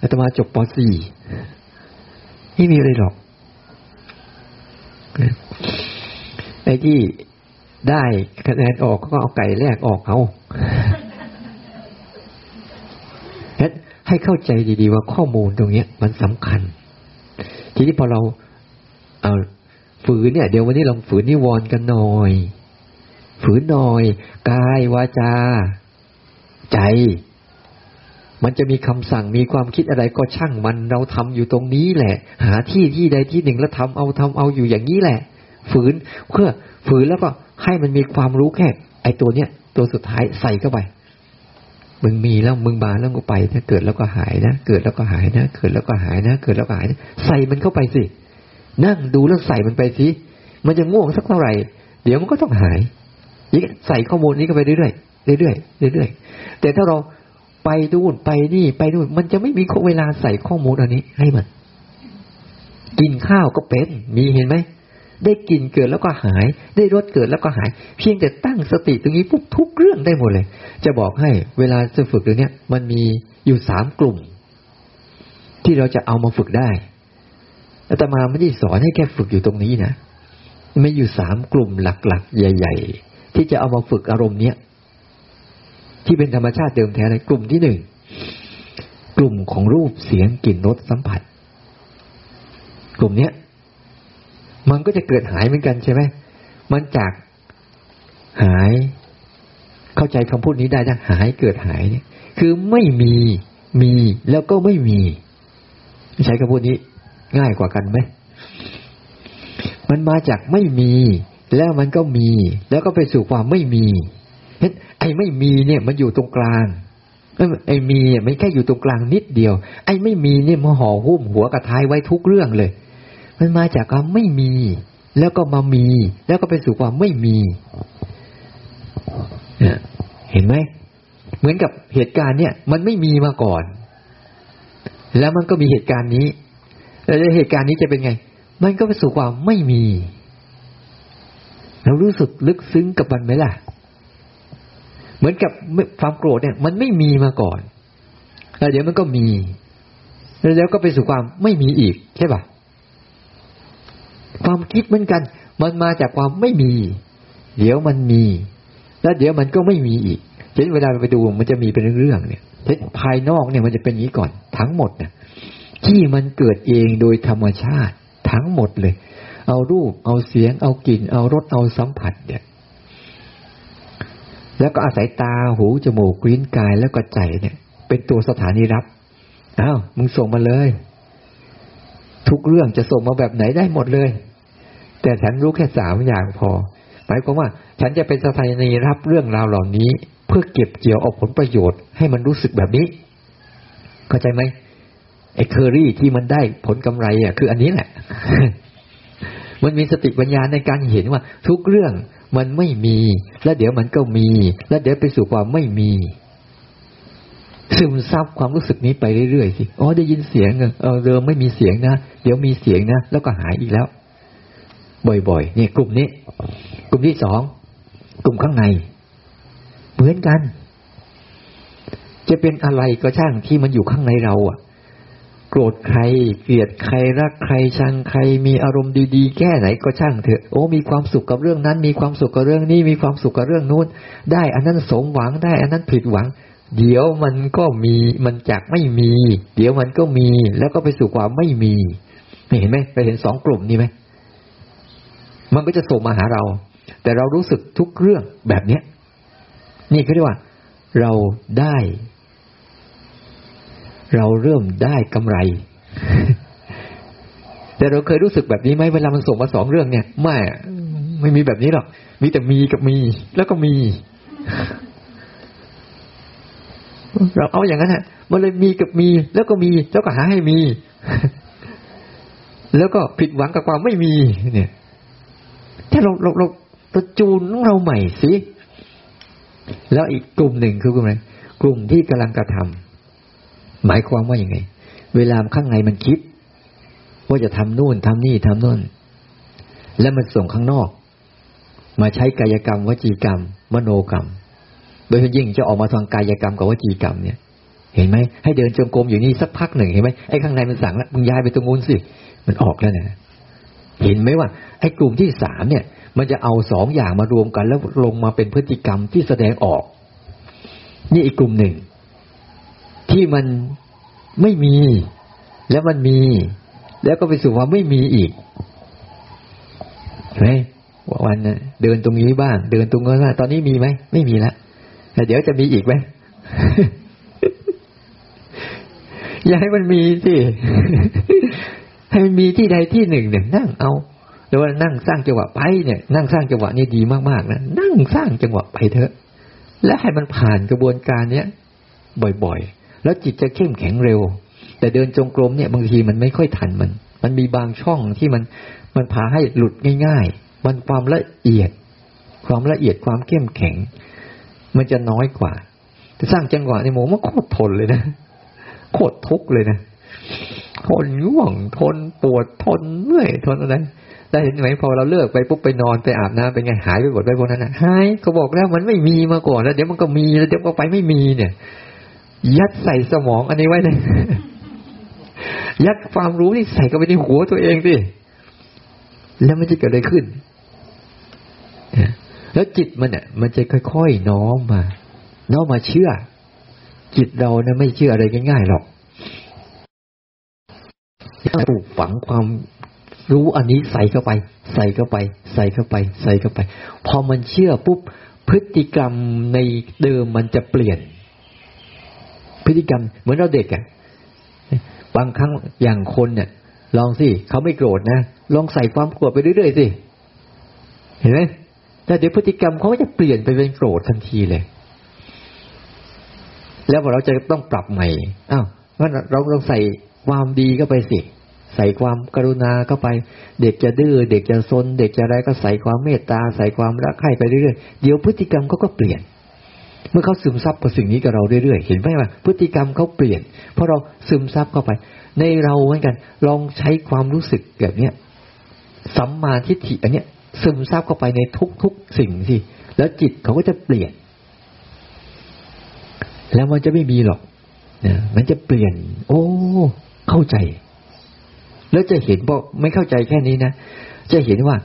Speaker 1: อาตมาจบป .4 ไม่มีอะไรหรอกไอ้ที่ได้คะแนนออกก็เอาไก่แรกออกเอาให้เข้าใจดีๆว่าข้อมูลตรงนี้มันสำคัญ ทีนี้พอเราเอาฝืนเนี่ย เดี๋ยววันนี้ลองฝืนนิวรณ์กันหน่อย ฝืนหน่อยกายวาจา ใจ มันจะมีคำสั่งมีความคิดอะไรก็ช่างมันเราทำอยู่ตรงนี้แหละ หาที่ที่ใดที่หนึ่งแล้วทำเอาทำเอาอยู่อย่างนี้แหละ ฝืนเพื่อฝืนแล้วก็ให้มันมีความรู้แค่ ไอ้ตัวเนี้ยตัวสุดท้ายใส่เข้าไป มึงมีแล้วมึงบาแล้วก็ไปถ้าเกิดแล้วก็หายนะเกิดแล้วก็หายนะเกิดแล้วก็หายนะเกิดแล้วก็หายนะใส่มันเข้าไปสิ นั่งดูแล้วใส่มันไปสิมันจะง่วงสักเท่าไหร่ เดี๋ยวมันก็ต้องหายใส่ข้อมูลนี้ก็ไปเรื่อยๆเรื่อยๆเรื่อยๆแต่ถ้าเราไปดูนไปนี่ไปนู่นมันจะไม่มีเวลาใส่ข้อมูลอันนี้ ให้มัน กินข้าวก็เป็น มีเห็นไหม ได้กลิ่นเกิดแล้วก็หาย ได้รสเกิดแล้วก็หาย เพียงแต่ตั้งสติตรงนี้ปุ๊บทุกเรื่องได้หมดเลย จะบอกให้เวลาจะฝึกตรงนี้มันมีอยู่สามกลุ่ม ที่เราจะเอามาฝึกได้อาตมาไม่ได้สอนให้แค่ฝึกอยู่ตรงนี้นะไม่อยู่สามกลุ่มหลักๆ ใหญ่ ๆ ที่จะเอามาฝึกอารมณ์เนี้ยที่เป็นธรรมชาติเดิมแท้ในกลุ่มที่หนึ่งกลุ่มของรูปเสียงกลิ่นรสสัมผัส กลุ่มเนี้ย มันก็จะเกิดหายเหมือนกันใช่ไหมมันจากหาย เข้าใจคำพูดนี้ได้นะหายเกิดหายเนี่ย คือไม่มีมีแล้วก็ไม่มี ใช้คำพูดนี้ง่ายกว่ากันไหมมันมาจากไม่มี แล้วมันก็มี แล้วก็ไปสู่ความไม่มีเห็นไอ้ไม่มีเนี่ย มันอยู่ตรงกลางไอ้มีเนี่ยมันแค่อยู่ตรงกลางนิดเดียว ไอ้ไม่มีเนี่ยมาห่อหุ้มหัวกระท้ายไว้ทุกเรื่องเลย มันมาจากความไม่มี แล้วก็มามี แล้วก็ไปสู่ความไม่มีเห็นไหมเหมือนกับเหตุการณ์เนี่ย มันไม่มีมาก่อน แล้วมันก็มีเหตุการณ์นี้แล้วเหตุการณ์นี้จะเป็นไง มันก็ไปสู่ความไม่มี เรารู้สึกลึกซึ้งกับมันไหมล่ะ เหมือนกับความโกรธเนี่ย มันไม่มีมาก่อนแล้วเดี๋ยวมันก็มี แล้วก็ไปสู่ความไม่มีอีกใช่ปะ ความคิดเหมือนกัน มันมาจากความไม่มี เดี๋ยวมันมี แล้วเดี๋ยวมันก็ไม่มีอีกเช่นเวลาไปดูมันจะมีเป็นเรื่องเนี่ยภายนอกเนี่ยมันจะเป็นอย่างนี้ก่อนทั้งหมดเนี่ยที่มันเกิดเองโดยธรรมชาติทั้งหมดเลย เอารูป เอาเสียง เอากลิ่น เอารส เอาสัมผัสเนี่ย แล้วก็อาศัยตา หู จมูก ลิ้น กาย แล้วก็ใจเนี่ย เป็นตัวสถานีรับอ้าว มึงส่งมาเลย ทุกเรื่องจะส่งมาแบบไหนได้หมดเลย แต่ฉันรู้แค่สามอย่างพอ หมายความว่า ฉันจะเป็นสถานีรับเรื่องราวเหล่านี้ เพื่อเก็บเกี่ยวเอาผลประโยชน์ให้มันรู้สึกแบบนี้ เข้าใจไหมไอ้เคอรี่ที่มันได้ผลกำไรอะคืออันนี้แหละ มันมีสติปัญญาในการเห็นว่า ทุกเรื่องมันไม่มี แล้วเดี๋ยวมันก็มี แล้วเดี๋ยวไปสู่ความไม่มี ซึมซับความรู้สึกนี้ไปเรื่อยๆสิ อ๋อได้ยินเสียงเออเดิมไม่มีเสียงนะ เดี๋ยวมีเสียงนะ แล้วก็หายอีกแล้ว บ่อยๆเนี่ยกลุ่มนี้ กลุ่มที่สองกลุ่มข้างใน เหมือนกัน จะเป็นอะไรก็ช่างที่มันอยู่ข้างในเราอะ โกรธใครเกลียดใครรักใครชังใครมีอารมณ์ดีๆ แค่ไหนก็ช่างเถอะโอ้มีความสุขกับเรื่องนั้น มีความสุขกับเรื่องนี้มีความสุขกับเรื่องนู้น ได้อันนั้นสมหวังได้ อันนั้นผิดหวังเดี๋ยวมันก็มีมันจากไม่มี เดี๋ยวมันก็มี แล้วก็ไปสู่ความไม่มีเห็นไหมไปเห็นสองกลุ่มนี้ไหม มันก็จะส่งมาหาเรา แต่เรารู้สึกทุกเรื่องแบบเนี้ย นี่ก็เรียกว่า เราได้ เราเริ่มได้กำไร แต่เราเคยรู้สึกแบบนี้ไหมเวลามันส่งมาสองเรื่องเนี่ยไม่ไม่มีแบบนี้หรอก มีแต่มีกับมี แล้วก็มี เราเอาอย่างนั้นฮะมันเลยมีกับมี แล้วก็มี แล้วก็หาให้มี แล้วก็ผิดหวังกับความไม่มี เนี่ย ถ้าเราเราเราประจูนของเราใหม่สิ แล้วอีกกลุ่มหนึ่งคือกลุ่มอะไรกลุ่มที่กำลังกระทำหมายความว่าอย่างไง เวลาข้างในมันคิด ว่าจะทำนู่นทำนี่ทำนู่น แล้วมันส่งข้างนอก มาใช้กายกรรม วจีกรรม มโนกรรม โดยเฉพาะยิ่งจะออกมาทางกายกรรมกับวจีกรรมเนี่ยเห็นไหมให้เดินจงกรมอยู่นี่สักพักหนึ่งเห็นไหมไอ้ข้างในมันสั่งแล้วมึงย้ายไปตรงนู้นสิ มันออกแล้วนะ เห็นไหมว่าไอ้กลุ่มที่สามเนี่ย มันจะเอาสองอย่างมารวมกัน แล้วลงมาเป็นพฤติกรรมที่แสดงออก นี่อีกกลุ่มหนึ่ง ที่มันไม่มี แล้วมันมี แล้วก็ไปสู่ควาไม่มีอีกเห็นไหมวันเดินตรงนี้บ้าง เดินตรงนั้นบ้างตอนนี้มีไหมไม่มีแล้วแต่เดี๋ยวจะมีอีกไหมอย่าให้มันมีสิ ให้มันมีที่ใดที่หนึ่งเนี่ยนั่งเอาหรือว่านั่งสร้างจังหวะไปเนี่ย นั่งสร้างจังหวะนี่ดีมากๆนะนั่งสร้างจังหวะไปเถอะ และให้มันผ่านกระบวนการเนี้ยบ่อยๆ แล้วจิตจะเข้มแข็งเร็ว แต่เดินจงกรมเนี่ยบางทีมันไม่ค่อยทันมัน มันมีบางช่องที่มันมันพาให้หลุดง่าย ๆ มันความละเอียด ความละเอียดความเข้มแข็ง มันจะน้อยกว่าแต่สร้างจังหวะในหมูมันโคตรทนเลยนะโคตรทุกข์เลยนะ ทนง่วงทนปวดทนเมื่อยทนอะไรได้เห็นไหมพอเราเลิกไปปุ๊บไปนอนไปอาบน้ำเป็นไงหายไปหมดไปพวกนั้นนะหายเขาบอกแล้วมันไม่มีมาก่อนแล้วเดี๋ยวมันก็มีแล้วเดี๋ยวก็ไปไม่มีเนี่ย ยัดใส่สมองอันนี้ไว้เลยยัดความรู้ที่ใส่เข้าไปในหัวตัวเองสิแล้วมันจะเกิดอะไรขึ้นแล้วจิตมันเนี่ยมันจะค่อยๆน้อมมา น้อมมาเชื่อ จิตเราเนะไม่เชื่ออะไรง่ายๆหรอก ปลูกฝังความรู้อันนี้ใส่เข้าไป ใส่เข้าไป ใส่เข้าไป ใส่เข้าไป พอมันเชื่อปุ๊บพฤติกรรมในเดิมมันจะเปลี่ยน พฤติกรรมเหมือนเราเด็กอะบางครั้งอย่างคนเนี่ย ลองสิเขาไม่โกรธนะลองใส่ความโกรธไปเรื่อยๆสิเห็นไหมแต่เดี๋ยวพฤติกรรมเขาก็จะเปลี่ยนไปเป็นโกรธทันทีเลย แล้วพอเราจะต้องปรับใหม่อ้าวว่าเราลองใส่ความดีเข้าไปสิ ใส่ความกรุณาเข้าไป เด็กจะดื้อเด็กจะซนเด็กจะอะไรก็ใส่ความเมตตา ใส่ความรักใคร่ไปเรื่อยๆเดี๋ยวพฤติกรรมเขาก็เปลี่ยน เมื่อเขาซึมซับกับสิ่งนี้กับเราเรื่อยๆเห็นไหมว่าพฤติกรรมเขาเปลี่ยน เพราะเราซึมซับเข้าไป ในเราเหมือนกัน ลองใช้ความรู้สึกแบบเนี้ยสัมมาทิฏฐิอันเนี้ยซึมซับเข้าไปในทุกๆสิ่งสิแล้วจิตเขาก็จะเปลี่ยน แล้วมันจะไม่มีหรอกนะมันจะเปลี่ยน โอ้ เข้าใจ แล้วจะเห็นบอกไม่เข้าใจแค่นี้นะ จะเห็นว่า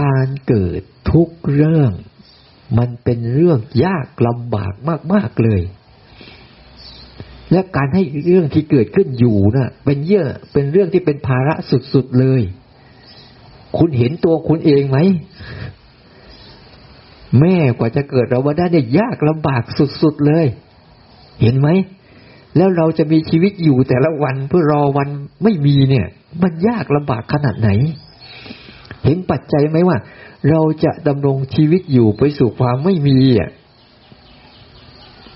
Speaker 1: การเกิดทุกเรื่อง มันเป็นเรื่องยากลำบากมาก ๆ เลย และการให้เรื่องที่เกิดขึ้นอยู่นะ่ะ เป็นเยอะเป็นเรื่องที่เป็นภาระสุด ๆ เลย คุณเห็นตัวคุณเองไหม แม่กว่าจะเกิดเรามาได้เนี่ยยากลำบากสุด ๆ เลย เห็นไหม แล้วเราจะมีชีวิตอยู่แต่ละวันเพื่อรอวันไม่มีเนี่ย มันยากลำบากขนาดไหน เห็นปัจจัยไหมว่า เราจะดำรงชีวิตอยู่ไปสู่ความไม่มีอะ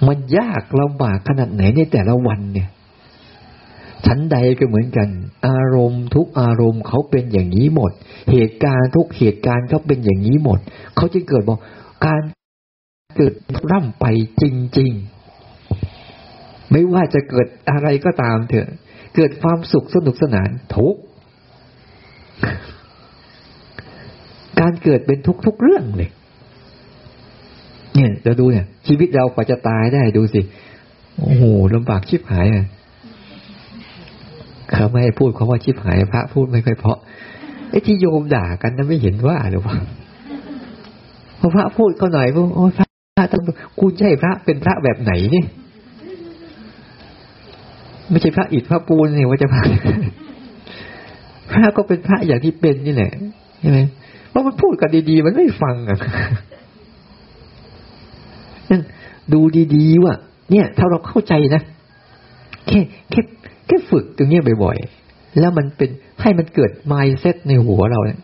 Speaker 1: มันยากลำบากขนาดไหนในแต่ละวันเนี่ยชั้นใดก็เหมือนกัน อารมณ์ทุกอารมณ์เขาเป็นอย่างนี้หมด เหตุการณ์ทุกเหตุการณ์เขาเป็นอย่างนี้หมด เขาจะเกิดบอกการเกิดร่ำไปจริง ๆ ไม่ว่าจะเกิดอะไรก็ตามเถอะ เกิดความสุขสนุกสนานทุกการเกิดเป็นทุกๆเรื่องเลย เนี่ยเราดูเนี่ย ชีวิตเรากว่าจะตายได้ดูสิโอ้โหลำบากชิบหายอะเขาไม่ให้พูดเขาว่าชิบหายพระพูดไม่ค่อยเพาะไอ้ที่โยมด่ากันนั้นไม่เห็นว่าหรือว่าพอพระพูดเขาหน่อยพวกโอ้พระต้องคุณใช่พระเป็นพระแบบไหนเนี่ย ไม่ใช่พระอิฐพระปูนนี่ว่าจะพระพระก็เป็นพระอย่างที่เป็นนี่แหละใช่ไหมเพราะมันพูดกันดีๆ มันไม่ฟังอะนั่นดูดีๆว่าเนี่ย ถ้าเราเข้าใจนะแค่แค่แค่ฝึกตรงนี้บ่อยๆ แล้วมันเป็นให้มันเกิดมายเซตในหัวเราเนี่ย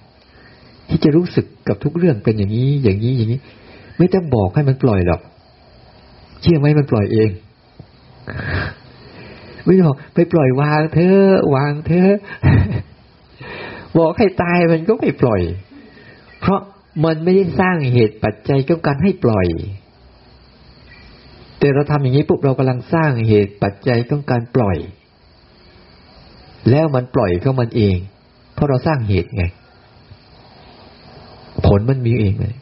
Speaker 1: ที่จะรู้สึกกับทุกเรื่องเป็นอย่างนี้ อย่างนี้อย่างนี้ ไม่ต้องบอกให้มันปล่อยหรอก เชื่อไหมมันปล่อยเอง ไม่บอกไปปล่อยวางเธอวางเธอบอกให้ตายมันก็ไม่ปล่อย เพราะมันไม่ได้สร้างเหตุปัจจัยกับการให้ปล่อย แต่เราทำอย่างนี้ปุ๊บเรากำลังสร้างเหตุปัจจัยต้องการปล่อย แล้วมันปล่อยเข้ามันเอง เพราะเราสร้างเหตุไง ผลมันมีเองเลย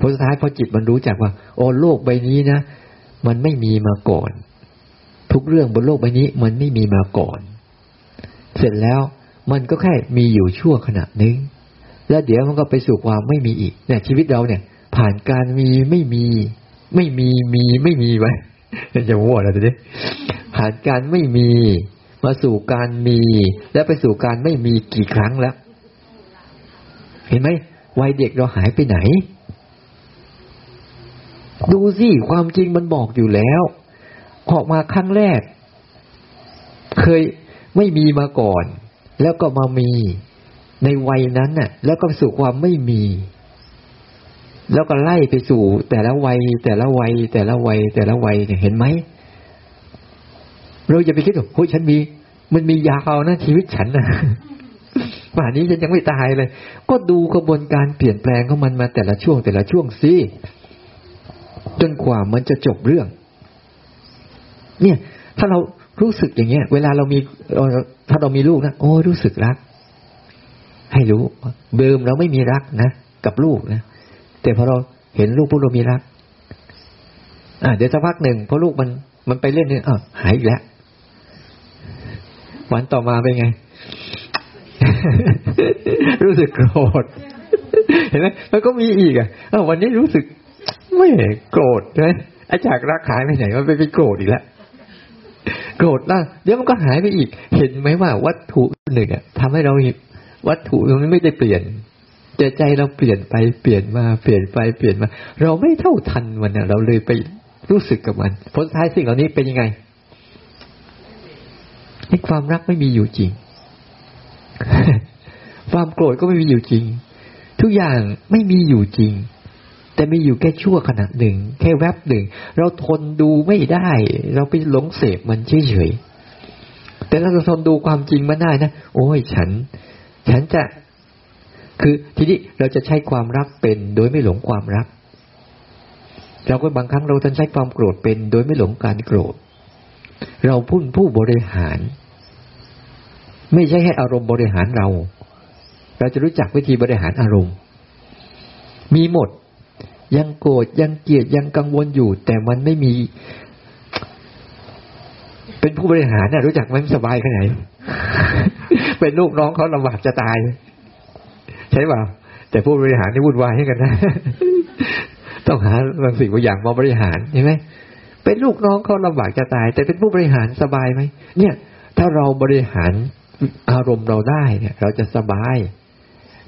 Speaker 1: ผลสุดท้ายพอจิตมันรู้จักว่า โอ้โลกใบนี้นะมันไม่มีมาก่อน ทุกเรื่องบนโลกใบนี้มันไม่มีมาก่อน เสร็จแล้วมันก็แค่มีอยู่ชั่วขณะนึง แล้วเดี๋ยวมันก็ไปสู่ความไม่มีอีกเนี่ยชีวิตเราเนี่ย ผ่านการมีไม่มี ไม่มีมีไม่มีไว้จะมั่วแล้วทีนี้ผ่านการไม่มี มาสู่การมี แล้วไปสู่การไม่มีกี่ครั้งแล้ว เห็นไหมวัยเด็กเราหายไปไหน ดูสิความจริงมันบอกอยู่แล้ว ออกมาครั้งแรก เคยไม่มีมาก่อน แล้วก็มามีในวัยนั้นน่ะ แล้วก็สู่ความไม่มี แล้วก็ไล่ไปสู่ แต่ละวัย แต่ละวัย แต่ละวัย แต่ละวัยเนี่ยเห็นไหมเราจะไปคิดว่าโอ้ยฉันมี มันมียาวนะชีวิตฉันนะป่านนี้ฉันยังไม่ตายเลย ก็ดูกระบวนการเปลี่ยนแปลงของมันมาแต่ละช่วงแต่ละช่วงสิจนกว่ามันจะจบเรื่อง เนี่ย ถ้าเรารู้สึกอย่างเงี้ย เวลาเรามีถ้าเรามีลูกนะโอ้รู้สึกรัก ให้รู้เดิมเราไม่มีรักนะกับลูกนะแต่พอเราเห็นลูกพวกเรามีรัก อ่าเดี๋ยวสักพักหนึ่งพอลูกมันมันไปเล่นเนี่ยอะหายอีกแล้ววันต่อมาเป็นไง รู้สึกโกรธ เห็นไหมมันก็มีอีกอะวันนี้รู้สึกไม่โกรธใช่ไหมอาจากรักหายไปไหนมันไปเป็นโกรธอีกแล้ว โกรธนะเดี๋ยวมันก็หายไปอีก เห็นไหมว่าวัตถุหนึ่งอะทำให้เราวัตถุมันไม่ได้เปลี่ยนใจใจเราเปลี่ยนไปเปลี่ยนมาเปลี่ยนไปเปลี่ยนมา เราไม่เท่าทันมันเราเลยไปรู้สึกกับมัน ผลท้ายสิ่งเหล่านี้เป็นยังไงให้ความรักไม่มีอยู่จริง ความโกรธก็ไม่มีอยู่จริง ทุกอย่างไม่มีอยู่จริง แต่มีอยู่แค่ชั่วขณะหนึ่ง แค่แวบหนึ่ง เราทนดูไม่ได้ เราไปหลงเสพมันเฉยๆแต่เราจะทนดูความจริงมันได้นะโอ้ยฉัน ฉันจะคือทีนี้เราจะใช้ความรักเป็น โดยไม่หลงความรัก เราก็บางครั้งเราจะใช้ความโกรธเป็น โดยไม่หลงการโกรธ เราพุ่นผู้บริหาร ไม่ใช่ให้อารมณ์บริหารเรา เราจะรู้จักวิธีบริหารอารมณ์ มีหมด ยังโกรธยังเกลียดยังกังวลอยู่ แต่มันไม่มี เป็นผู้บริหารน่ะรู้จักไหมสบายแค่ไหน เป็นลูกน้องเขาลำบากจะตาย ใช่เปล่าแต่ผู้บริหารนี่วุ่นวายให้กันนะต้องหาบางสิ่งบางอย่างมาบริหารใช่ไหมเป็นลูกน้องเขาลำบากจะตาย แต่เป็นผู้บริหารสบายไหมเนี่ย ถ้าเราบริหารอารมณ์เราได้เนี่ย เราจะสบาย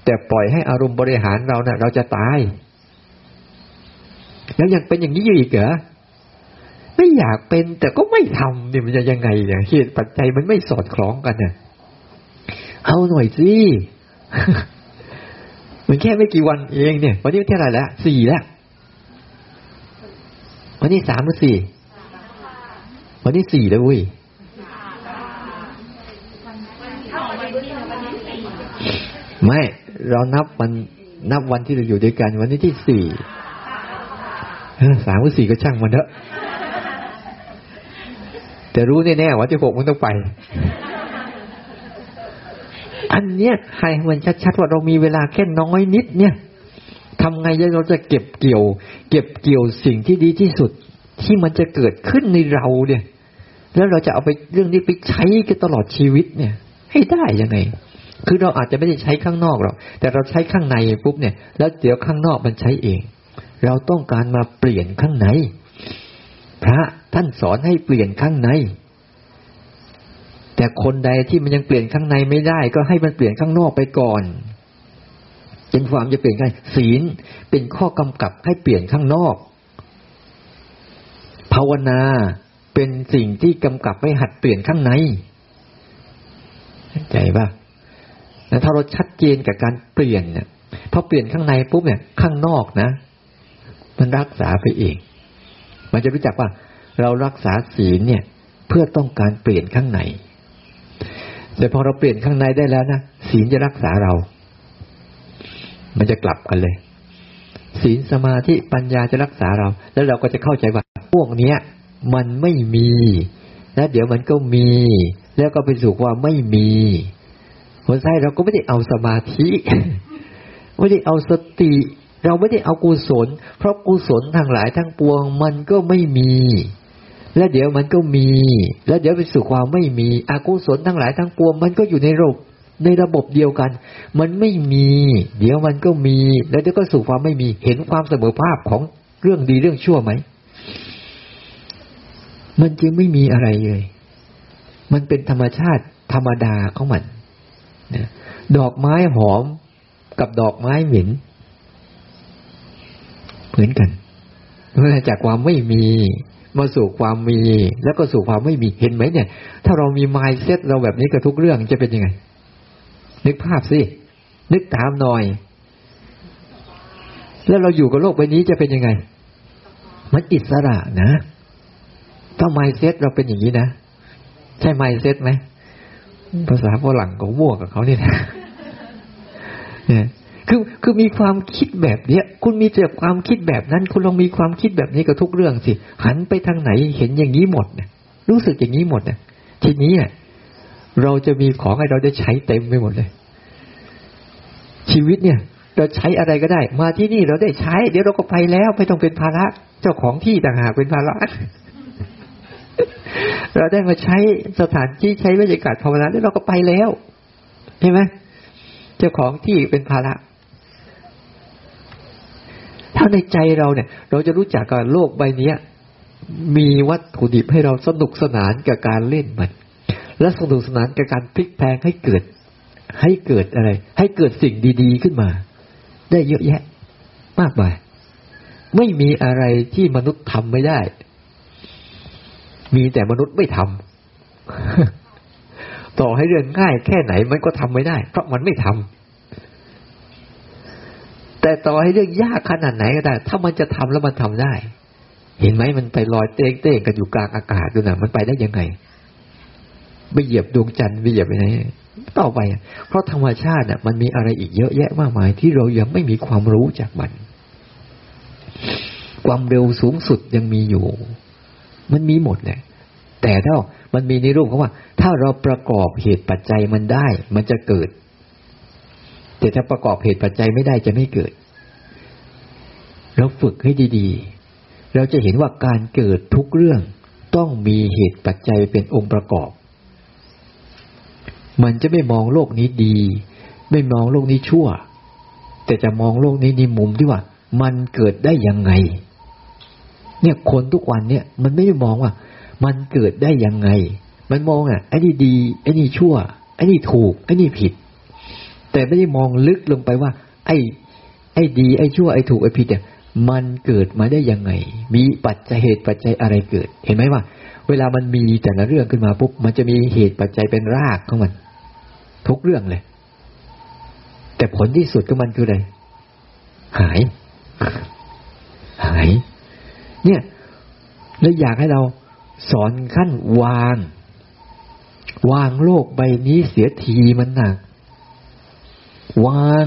Speaker 1: แต่ปล่อยให้อารมณ์บริหารเราเนะ่ยเราจะตาย แล้วยังเป็นอย่างนี้อยู่อีกเหรอไม่อยากเป็นแต่ก็ไม่ทำเนี่ยมันจะยังไงเนี่ยเหตุปัจจัยมันไม่สอดคล้องกันเนี่ยเอาหน่อยสิมันแค่ไม่กี่วันเองเนี่ย วันนี้เท่าไหร่แล้วสี่แล้ววันนี้สามหรือสี่วันนี้สี่แล้วเว้ยไม่ เรานับวันนับวันที่เราอยู่ด้วยกัน วันนี้ที่สี่ สามหรือสี่ก็ช่างมันเถอะแต่รู้แน่ๆว่าที่หกมันต้องไป อันเนี้ยให้มันชัดๆว่าเรามีเวลาแค่น้อยนิด เนี่ยทำไงเราจะเก็บเกี่ยว เก็บเกี่ยวสิ่งที่ดีที่สุดที่มันจะเกิดขึ้นในเราเนี่ย แล้วเราจะเอาไปเรื่องนี้ไปใช้กันตลอดชีวิตเนี่ย ให้ได้ยังไง คือเราอาจจะไม่ได้ใช้ข้างนอกหรอกแต่เราใช้ข้างในปุ๊บเนี่ย แล้วเดี๋ยวข้างนอกมันใช้เอง เราต้องการมาเปลี่ยนข้างใน พระท่านสอนให้เปลี่ยนข้างใน แต่คนใดที่มันยังเปลี่ยนข้างในไม่ได้ ก็ให้มันเปลี่ยนข้างนอกไปก่อนเป็นความจะเปลี่ยนข้างศีลเป็นข้อกำกับให้เปลี่ยนข้างนอก ภาวนาเป็นสิ่งที่กำกับให้หัดเปลี่ยนข้างในใจป่ะแต่ถ้าเราชัดเจนกับการเปลี่ยนเนี่ยพอเปลี่ยนข้างในปุ๊บเนี่ย ข้างนอกนะ มันรักษาไปเอง มันจะรู้จักว่า เรารักษาศีลเนี่ย เพื่อต้องการเปลี่ยนข้างใน แต่พอเราเปลี่ยนข้างในได้แล้วนะศีลจะรักษาเรา มันจะกลับกันเลย ศีลสมาธิปัญญาจะรักษาเรา แล้วเราก็จะเข้าใจว่าพวกเนี้ย มันไม่มี แล้วเดี๋ยวมันก็มี แล้วก็ไปสู่ความไม่มีหัวใจเราก็ไม่ได้เอาสมาธิ ไม่ได้เอาสติ เราไม่ได้เอากุศล เพราะกุศลทั้งหลายทั้งปวงมันก็ไม่มี และเดี๋ยวมันก็มี แล้วเดี๋ยวไปสู่ความไม่มีอกุศลทั้งหลายทั้งปวงมันก็อยู่ในระบบในระบบเดียวกัน มันไม่มี เดี๋ยวมันก็มี แล้วเดี๋ยวก็สู่ความไม่มีเห็นความเสมอภาพของเรื่องดีเรื่องชั่วไหมมันจึงไม่มีอะไรเลย มันเป็นธรรมชาติธรรมดาของมันดอกไม้หอมกับดอกไม้เหม็น เหมือนกันเมื่จากความไม่มีมาสู่ความมี แล้วก็สู่ความไม่มีเห็นไหมเนี่ย ถ้าเรามีมายเซตเราแบบนี้กับทุกเรื่องจะเป็นยังไง นึกภาพสินึกตามหน่อย แล้วเราอยู่กับโลกใบนี้จะเป็นยังไง มันอิสระนะถ้ามายเซตเราเป็นอย่างนี้นะใช่มายเซตไหมภาษาฝรั่งก็มั่วกับเขานี่ยเนี่ย คือคือมีความคิดแบบเนี้ย คุณมีแต่ความคิดแบบนั้น คุณลองมีความคิดแบบนี้กับทุกเรื่องสิ หันไปทางไหนเห็นอย่างนี้หมดเนี่ยรู้สึกอย่างนี้หมดเนี่ยทีนี้เราจะมีของให้เราได้ใช้เต็มไปหมดเลย ชีวิตเนี่ย เราใช้อะไรก็ได้ มาที่นี่เราได้ใช้ เดี๋ยวเราก็ไปแล้วไม่ต้องเป็นภาระ เจ้าของที่ต่างหากเป็นภาระเราได้มาใช้สถานที่ใช้บรรยากาศภาวนาแล้วเราก็ไปแล้วเห็นไหมเจ้าของที่เป็นภาระ ถ้าในใจเราเนี่ย เราจะรู้จักกับโลกใบนี้มีวัตถุดิบให้เราสนุกสนานกับการเล่นมัน และสนุกสนานกับการพลิกแพลงให้เกิด ให้เกิดอะไร ให้เกิดสิ่งดี ๆ ขึ้นมา ได้เยอะแยะ มากมายไม่มีอะไรที่มนุษย์ทำไม่ได้ มีแต่มนุษย์ไม่ทำต่อให้เรื่องง่ายแค่ไหนมันก็ทำไม่ได้ เพราะมันไม่ทำ แต่ต่อให้เรื่องยากขนาดไหนก็ได้ ถ้ามันจะทำแล้วมันทำได้ เห็นไหมมันไปลอยเต้งเต้งกันอยู่กลางอากาศดูนะมันไปได้ยังไงไปเหยียบดวงจันทร์ไปเหยียบไปไหนต่อไป เพราะธรรมชาติน่ะมันมีอะไรอีกเยอะแยะมากมาย ที่เรายังไม่มีความรู้จากมัน ความเร็วสูงสุดยังมีอยู่ มันมีหมดแหละแต่ถ้ามันมีในรูปเของว่า ถ้าเราประกอบเหตุปัจจัยมันได้ มันจะเกิด แต่ถ้าประกอบเหตุปัจจัยไม่ได้จะไม่เกิด เราฝึกให้ดีๆ เราจะเห็นว่าการเกิดทุกเรื่องต้องมีเหตุปัจจัยเป็นองค์ประกอบ มันจะไม่มองโลกนี้ดี ไม่มองโลกนี้ชั่ว แต่จะมองโลกนี้ในมุมที่ว่า มันเกิดได้ยังไง เนี่ยคนทุกวันเนี่ยมันไม่ได้มองว่า มันเกิดได้ยังไง มันมองอะไอ้นี่ดีไอ้นี่ชั่วไอ้นี่ถูกไอ้นี่ผิด แต่ไม่ได้มองลึกลงไปว่า ไอ้ ไอ้ดี ไอ้ชั่วไอ้ถูกไอ้ผิดเนี่ยมันเกิดมาได้ยังไง มีปัจจัยเหตุปัจจัยอะไรเกิด เห็นไหมว่า เวลามันมีแต่ละเรื่องขึ้นมาปุ๊บมันจะมีเหตุปัจจัยเป็นรากของมัน ทุกเรื่องเลย แต่ผลที่สุดของมันคืออะไรหาย หาย เนี่ยแล้วอยากให้เราสอนขั้นวาง วางโลกใบนี้เสียทีมันหนัก วาง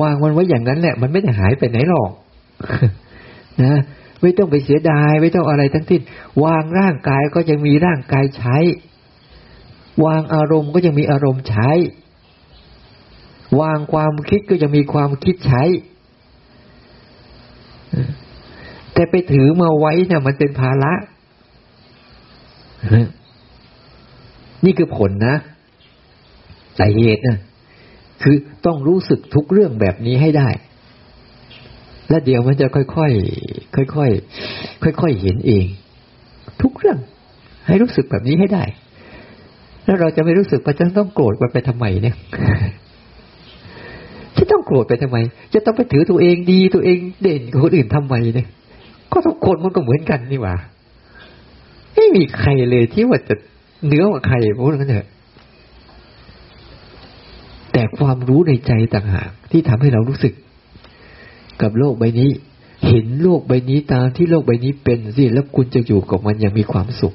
Speaker 1: วางมันไว้อย่างนั้นแหละ มันไม่ได้หายไปไหนหรอกนะไม่ต้องไปเสียดาย ไม่ต้องอะไรทั้งสิ้นวางร่างกายก็ยังมีร่างกายใช้ วางอารมณ์ก็ยังมีอารมณ์ใช้ วางความคิดก็ยังมีความคิดใช้ แต่ไปถือมาไว้เนี่ยมันเป็นภาระนี่คือผลนะสาเหตุนะ คือต้องรู้สึกทุกเรื่องแบบนี้ให้ได้ แล้วเดี๋ยวมันจะค่อยๆค่อยๆค่อยๆเห็นเอง ทุกเรื่อง ให้รู้สึกแบบนี้ให้ได้ แล้วเราจะไม่รู้สึกว่าจะต้องโกรธไปทำไมเนี่ยจะต้องโกรธไปทำไม จะต้องไปถือตัวเองดีตัวเองเด่นกว่าคนอื่นทำไมเนี่ยก็ทุกคนมันก็เหมือนกันนี่หว่าไม่มีใครเลยที่ว่าจะเนื้อกว่าใครพูดกันเถอะ แต่ความรู้ในใจต่างหากที่ทำให้เรารู้สึก กับโลกใบนี้ เห็นโลกใบนี้ตามที่โลกใบนี้เป็นสิแล้วคุณจะอยู่กับมันอย่างมีความสุข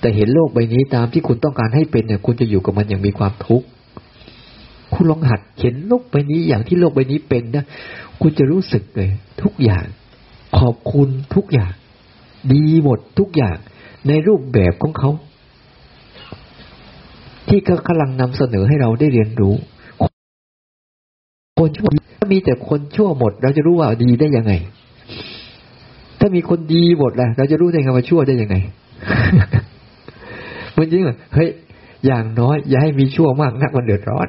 Speaker 1: แต่เห็นโลกใบนี้ตามที่คุณต้องการให้เป็นเนี่ย คุณจะอยู่กับมันอย่างมีความทุกข์คุณลองหัดเห็นโลกใบนี้อย่างที่โลกใบนี้เป็นนะคุณจะรู้สึกเลย ทุกอย่าง ขอบคุณทุกอย่าง ดีหมดทุกอย่าง ในรูปแบบของเขา ที่เขากำลังนำเสนอให้เราได้เรียนรู้ คนชั่วถ้ามีแต่คนชั่วหมด เราจะรู้ว่าดีได้ยังไง ถ้ามีคนดีหมดแหละเราจะรู้ได้ไงว่าชั่วได้ยังไงมันจริงเหรอเฮ้ยอย่างน้อย อย่าให้มีชั่วมากนักมันเดือดร้อน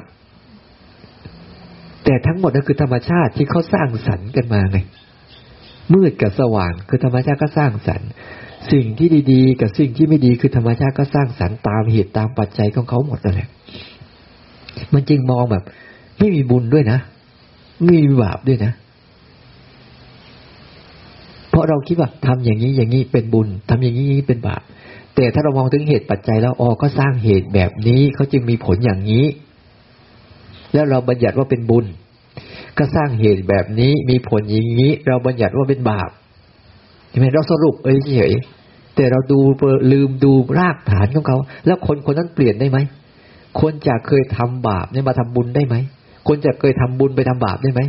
Speaker 1: แต่ทั้งหมดนั่นคือธรรมชาติที่เขาสร้างสรรค์กันมาไงมืดกับสว่างคือธรรมชาติก็สร้างสรรค์ สิ่งที่ดีๆ กับสิ่งที่ไม่ดีคือธรรมชาติก็สร้างสรรค์ตามเหตุตามปัจจัยของเขาหมดนั่นแหละมันจึงมองแบบ ไม่มีบุญด้วยนะไม่มีบาปด้วยนะ เพราะเราคิดว่าทำอย่างนี้อย่างนี้เป็นบุญทำอย่างนี้อย่างนี้เป็นบาปแต่ถ้าเรามองถึงเหตุปัจจัยแล้วอ๋อก็สร้างเหตุแบบนี้เขาจึงมีผลอย่างนี้ แล้วเราบัญญัติว่าเป็นบุญ ก็สร้างเหตุแบบนี้มีผลอย่างนี้ เราบัญญัติว่าเป็นบาป ใช่ไหมเราสรุปเอ้ยเฉยแต่เราดูลืมดูรากฐานของเขา แล้วคนคนนั้นเปลี่ยนได้ไหมคนจะเคยทำบาปเนี่ยมาทำบุญได้ไหมคนจะเคยทำบุญไปทำบาปได้ไหม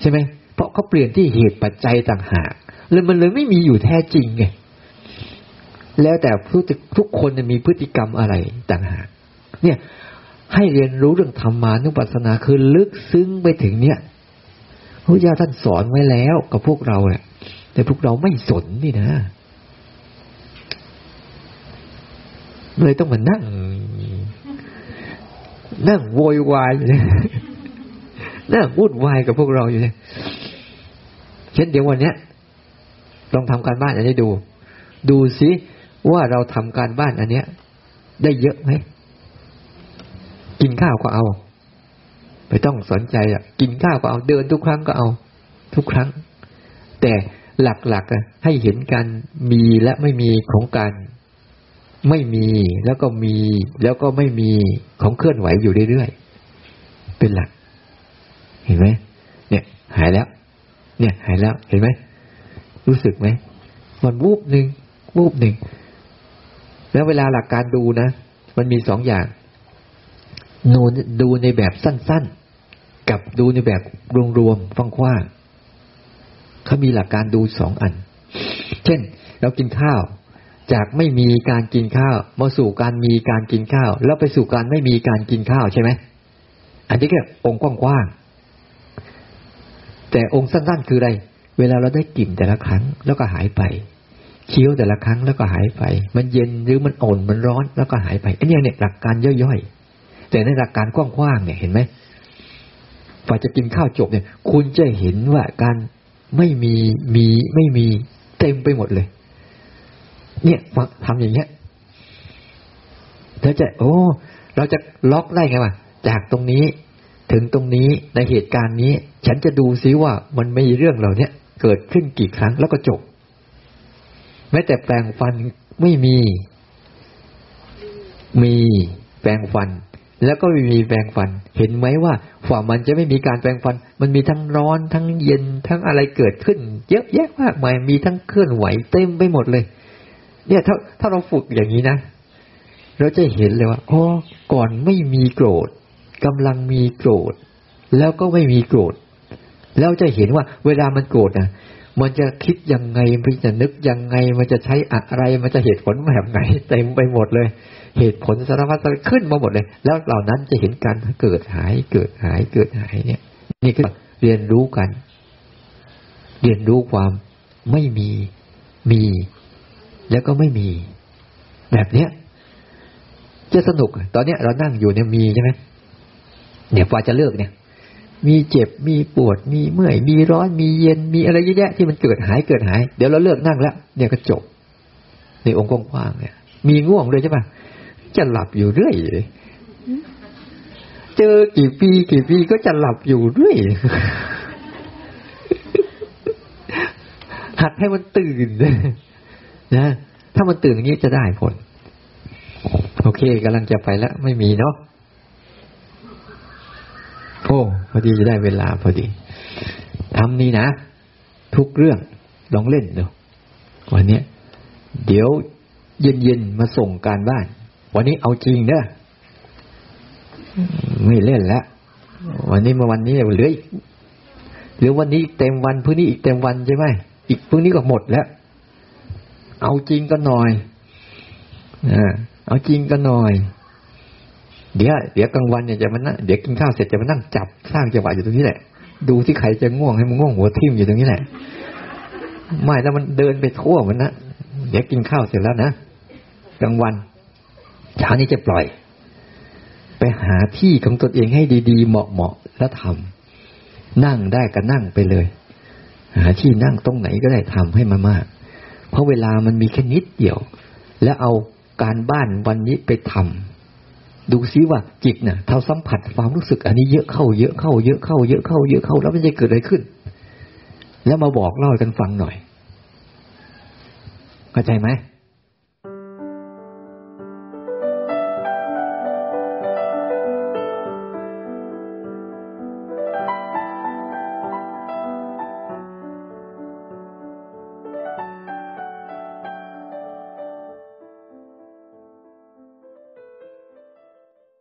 Speaker 1: ใช่ไหมเพราะเขาเปลี่ยนที่เหตุปัจจัยต่างหากเลยมันเลยไม่มีอยู่แท้จริงไงแล้วแต่ทุกคนมีพฤติกรรมอะไรต่างหากเนี่ยให้เรียนรู้เรื่องธรรมานุปัสสนาคือลึกซึ้งไปถึงเนี้ยพระเจ้าท่านสอนไว้แล้วกับพวกเราแหละ แต่พวกเราไม่สนนี่นะเลยต้องมานั่ง นั่งโวยวายอยู่เลยนั่งวุ่นวายกับพวกเราอยู่เนี่ยเช่นเดี๋ยววันเนี้ยลองทำการบ้านอันนี้ดู ดูสิว่าเราทำการบ้านอันเนี้ย ได้เยอะไหมกินข้าวก็เอา ไม่ต้องสนใจอะ กินข้าวก็เอา เดินทุกครั้งก็เอา ทุกครั้ง แต่ หลักๆให้เห็นการมีและไม่มีของการไม่มีแล้วก็มีแล้วก็ไม่มีของเคลื่อนไหวอยู่เรื่อยๆเป็นหลัก เห็นไหมเนี่ย หายแล้ว เนี่ย หายแล้วเห็นไหมรู้สึกไหมมันวูบหนึ่งวูบหนึ่งแล้วเวลาหลักการดูนะ มันมีสองอย่างนูดูในแบบสั้นๆ กับดูในแบบรวมๆฟังกว้าง เขามีหลักการดูสองอัน เช่น เรากินข้าว จากไม่มีการกินข้าว มาสู่การมีการกินข้าว แล้วไปสู่การไม่มีการกินข้าวใช่ไหมอันนี้ก็องค์กว้างๆแต่องค์สั้นๆคืออะไร เวลาเราได้กลิ่นแต่ละครั้งแล้วก็หายไปเคี้ยวแต่ละครั้งแล้วก็หายไป มันเย็นหรือมันอ่อนมันร้อนแล้วก็หายไป อันนี้เนี่ยหลักการย่อยๆ แต่ในหลักการกว้างๆเนี่ยเห็นไหมฝ่าจะกินข้าวจบเนี่ย คุณจะเห็นว่าการ ไม่มีมีไม่มีเต็มไปหมดเลย เนี่ยทำอย่างเงี้ยเธอจะ โอ้ เราจะล็อกได้ไงวะจากตรงนี้ถึงตรงนี้ในเหตุการณ์นี้ ฉันจะดูซิว่ามันมีเรื่องเหล่านี้เกิดขึ้นกี่ครั้งแล้วก็จบ แม้แต่แปลงฟันไม่มี มีแปลงฟัน แล้วก็ไม่มีแปรงฟัน เห็นไหมว่าฝ่ามันจะไม่มีการแปรงฟัน มันมีทั้งร้อนทั้งเย็นทั้งอะไรเกิดขึ้น เยอะแยะมากมายมีทั้งเคลื่อนไหวเต็มไปหมดเลย เนี่ยถ้าถ้าเราฝึกอย่างนี้นะเราจะเห็นเลยว่าอ๋อก่อนไม่มีโกรธกำลังมีโกรธ แล้วก็ไม่มีโกรธ แล้วจะเห็นว่า เวลามันโกรธนะมันจะคิดยังไงมันจะนึกยังไง มันจะใช้อะไร มันจะเหตุผลแบบไหนเต็มไปหมดเลย เหตุผลสารพัดอะไรขึ้นมาหมดเลย แล้วเหล่านั้นจะเห็นการเกิดหายเกิดหายเกิดหายเนี่ย นี่คือเรียนรู้กัน เรียนรู้ความไม่มีมี แล้วก็ไม่มี แบบเนี้ยจะสนุก ตอนเนี้ยเรานั่งอยู่เนี่ยมีใช่ไหมเนี่ยพอจะเลิกเนี่ย มีเจ็บมีปวด มีเมื่อย มีร้อนมีเย็นมีอะไรเยอะแยะที่มันเกิดหายเกิดหาย เดี๋ยวเราเลิกนั่งแล้วเนี่ยก็จบในองค์กว้างเนี่ย มีง่วงด้วยใช่ปะ จะหลับอยู่เรื่อยเจอกี่ปีกี่ปีก็จะหลับอยู่เรื่อยหัดให้มันตื่นนะถ้ามันตื่นอย่างนี้จะได้ผล โอเคกำลังจะไปแล้ว ไม่มีเนาะโอ้พอดีจะได้เวลาพอดีทำนี่นะ ทุกเรื่องลองเล่นดูวันนี้เดี๋ยวเย็นๆมาส่งการบ้าน วันนี้เอาจริงเด้อไม่เล่นแล้ว วันนี้มาวันนี้เหลืออีกหรือวันนี้เต็มวันพรุ่งนี้อีกเต็มวันใช่ไหมอีกพรุ่งนี้ก็หมดแล้ว เอาจริงก็หน่อยอเอาจริงก็หน่อย เดี๋ยวเดี๋ยวกลางวันเนี่ยจะมานั่งเดี๋ยวกินข้าวเสร็จจะมานั่งจับสร้างจังหวะอยู่ตรงนี้แหละ ดูที่ใครจะง่วงให้มันง่วงหัวทิ่มอยู่ตรงนี้แหละไม่แล้วมันเดินไปทั่วมันนะเดี๋ยวกินข้าวเสร็จแล้วนะกลางวัน เช้านี้จะปล่อย ไปหาที่ของตนเองให้ดีๆ เหมาะๆแล้วทำนั่งได้ก็นั่งไปเลย หาที่นั่งตรงไหนก็ได้ทำให้มามากเพราะเวลามันมีแค่นิดเดียว แล้วเอาการบ้านวันนี้ไปทำดูซิว่าจิตเนี่ยเท่าสัมผัสความรู้สึก อันนี้เยอะเข้าเยอะเข้าเยอะเข้าเยอะเข้าเยอะเข้าแล้วมันจะเกิดอะไรขึ้น แล้วมาบอกเล่ากันฟังหน่อยเข้าใจไหม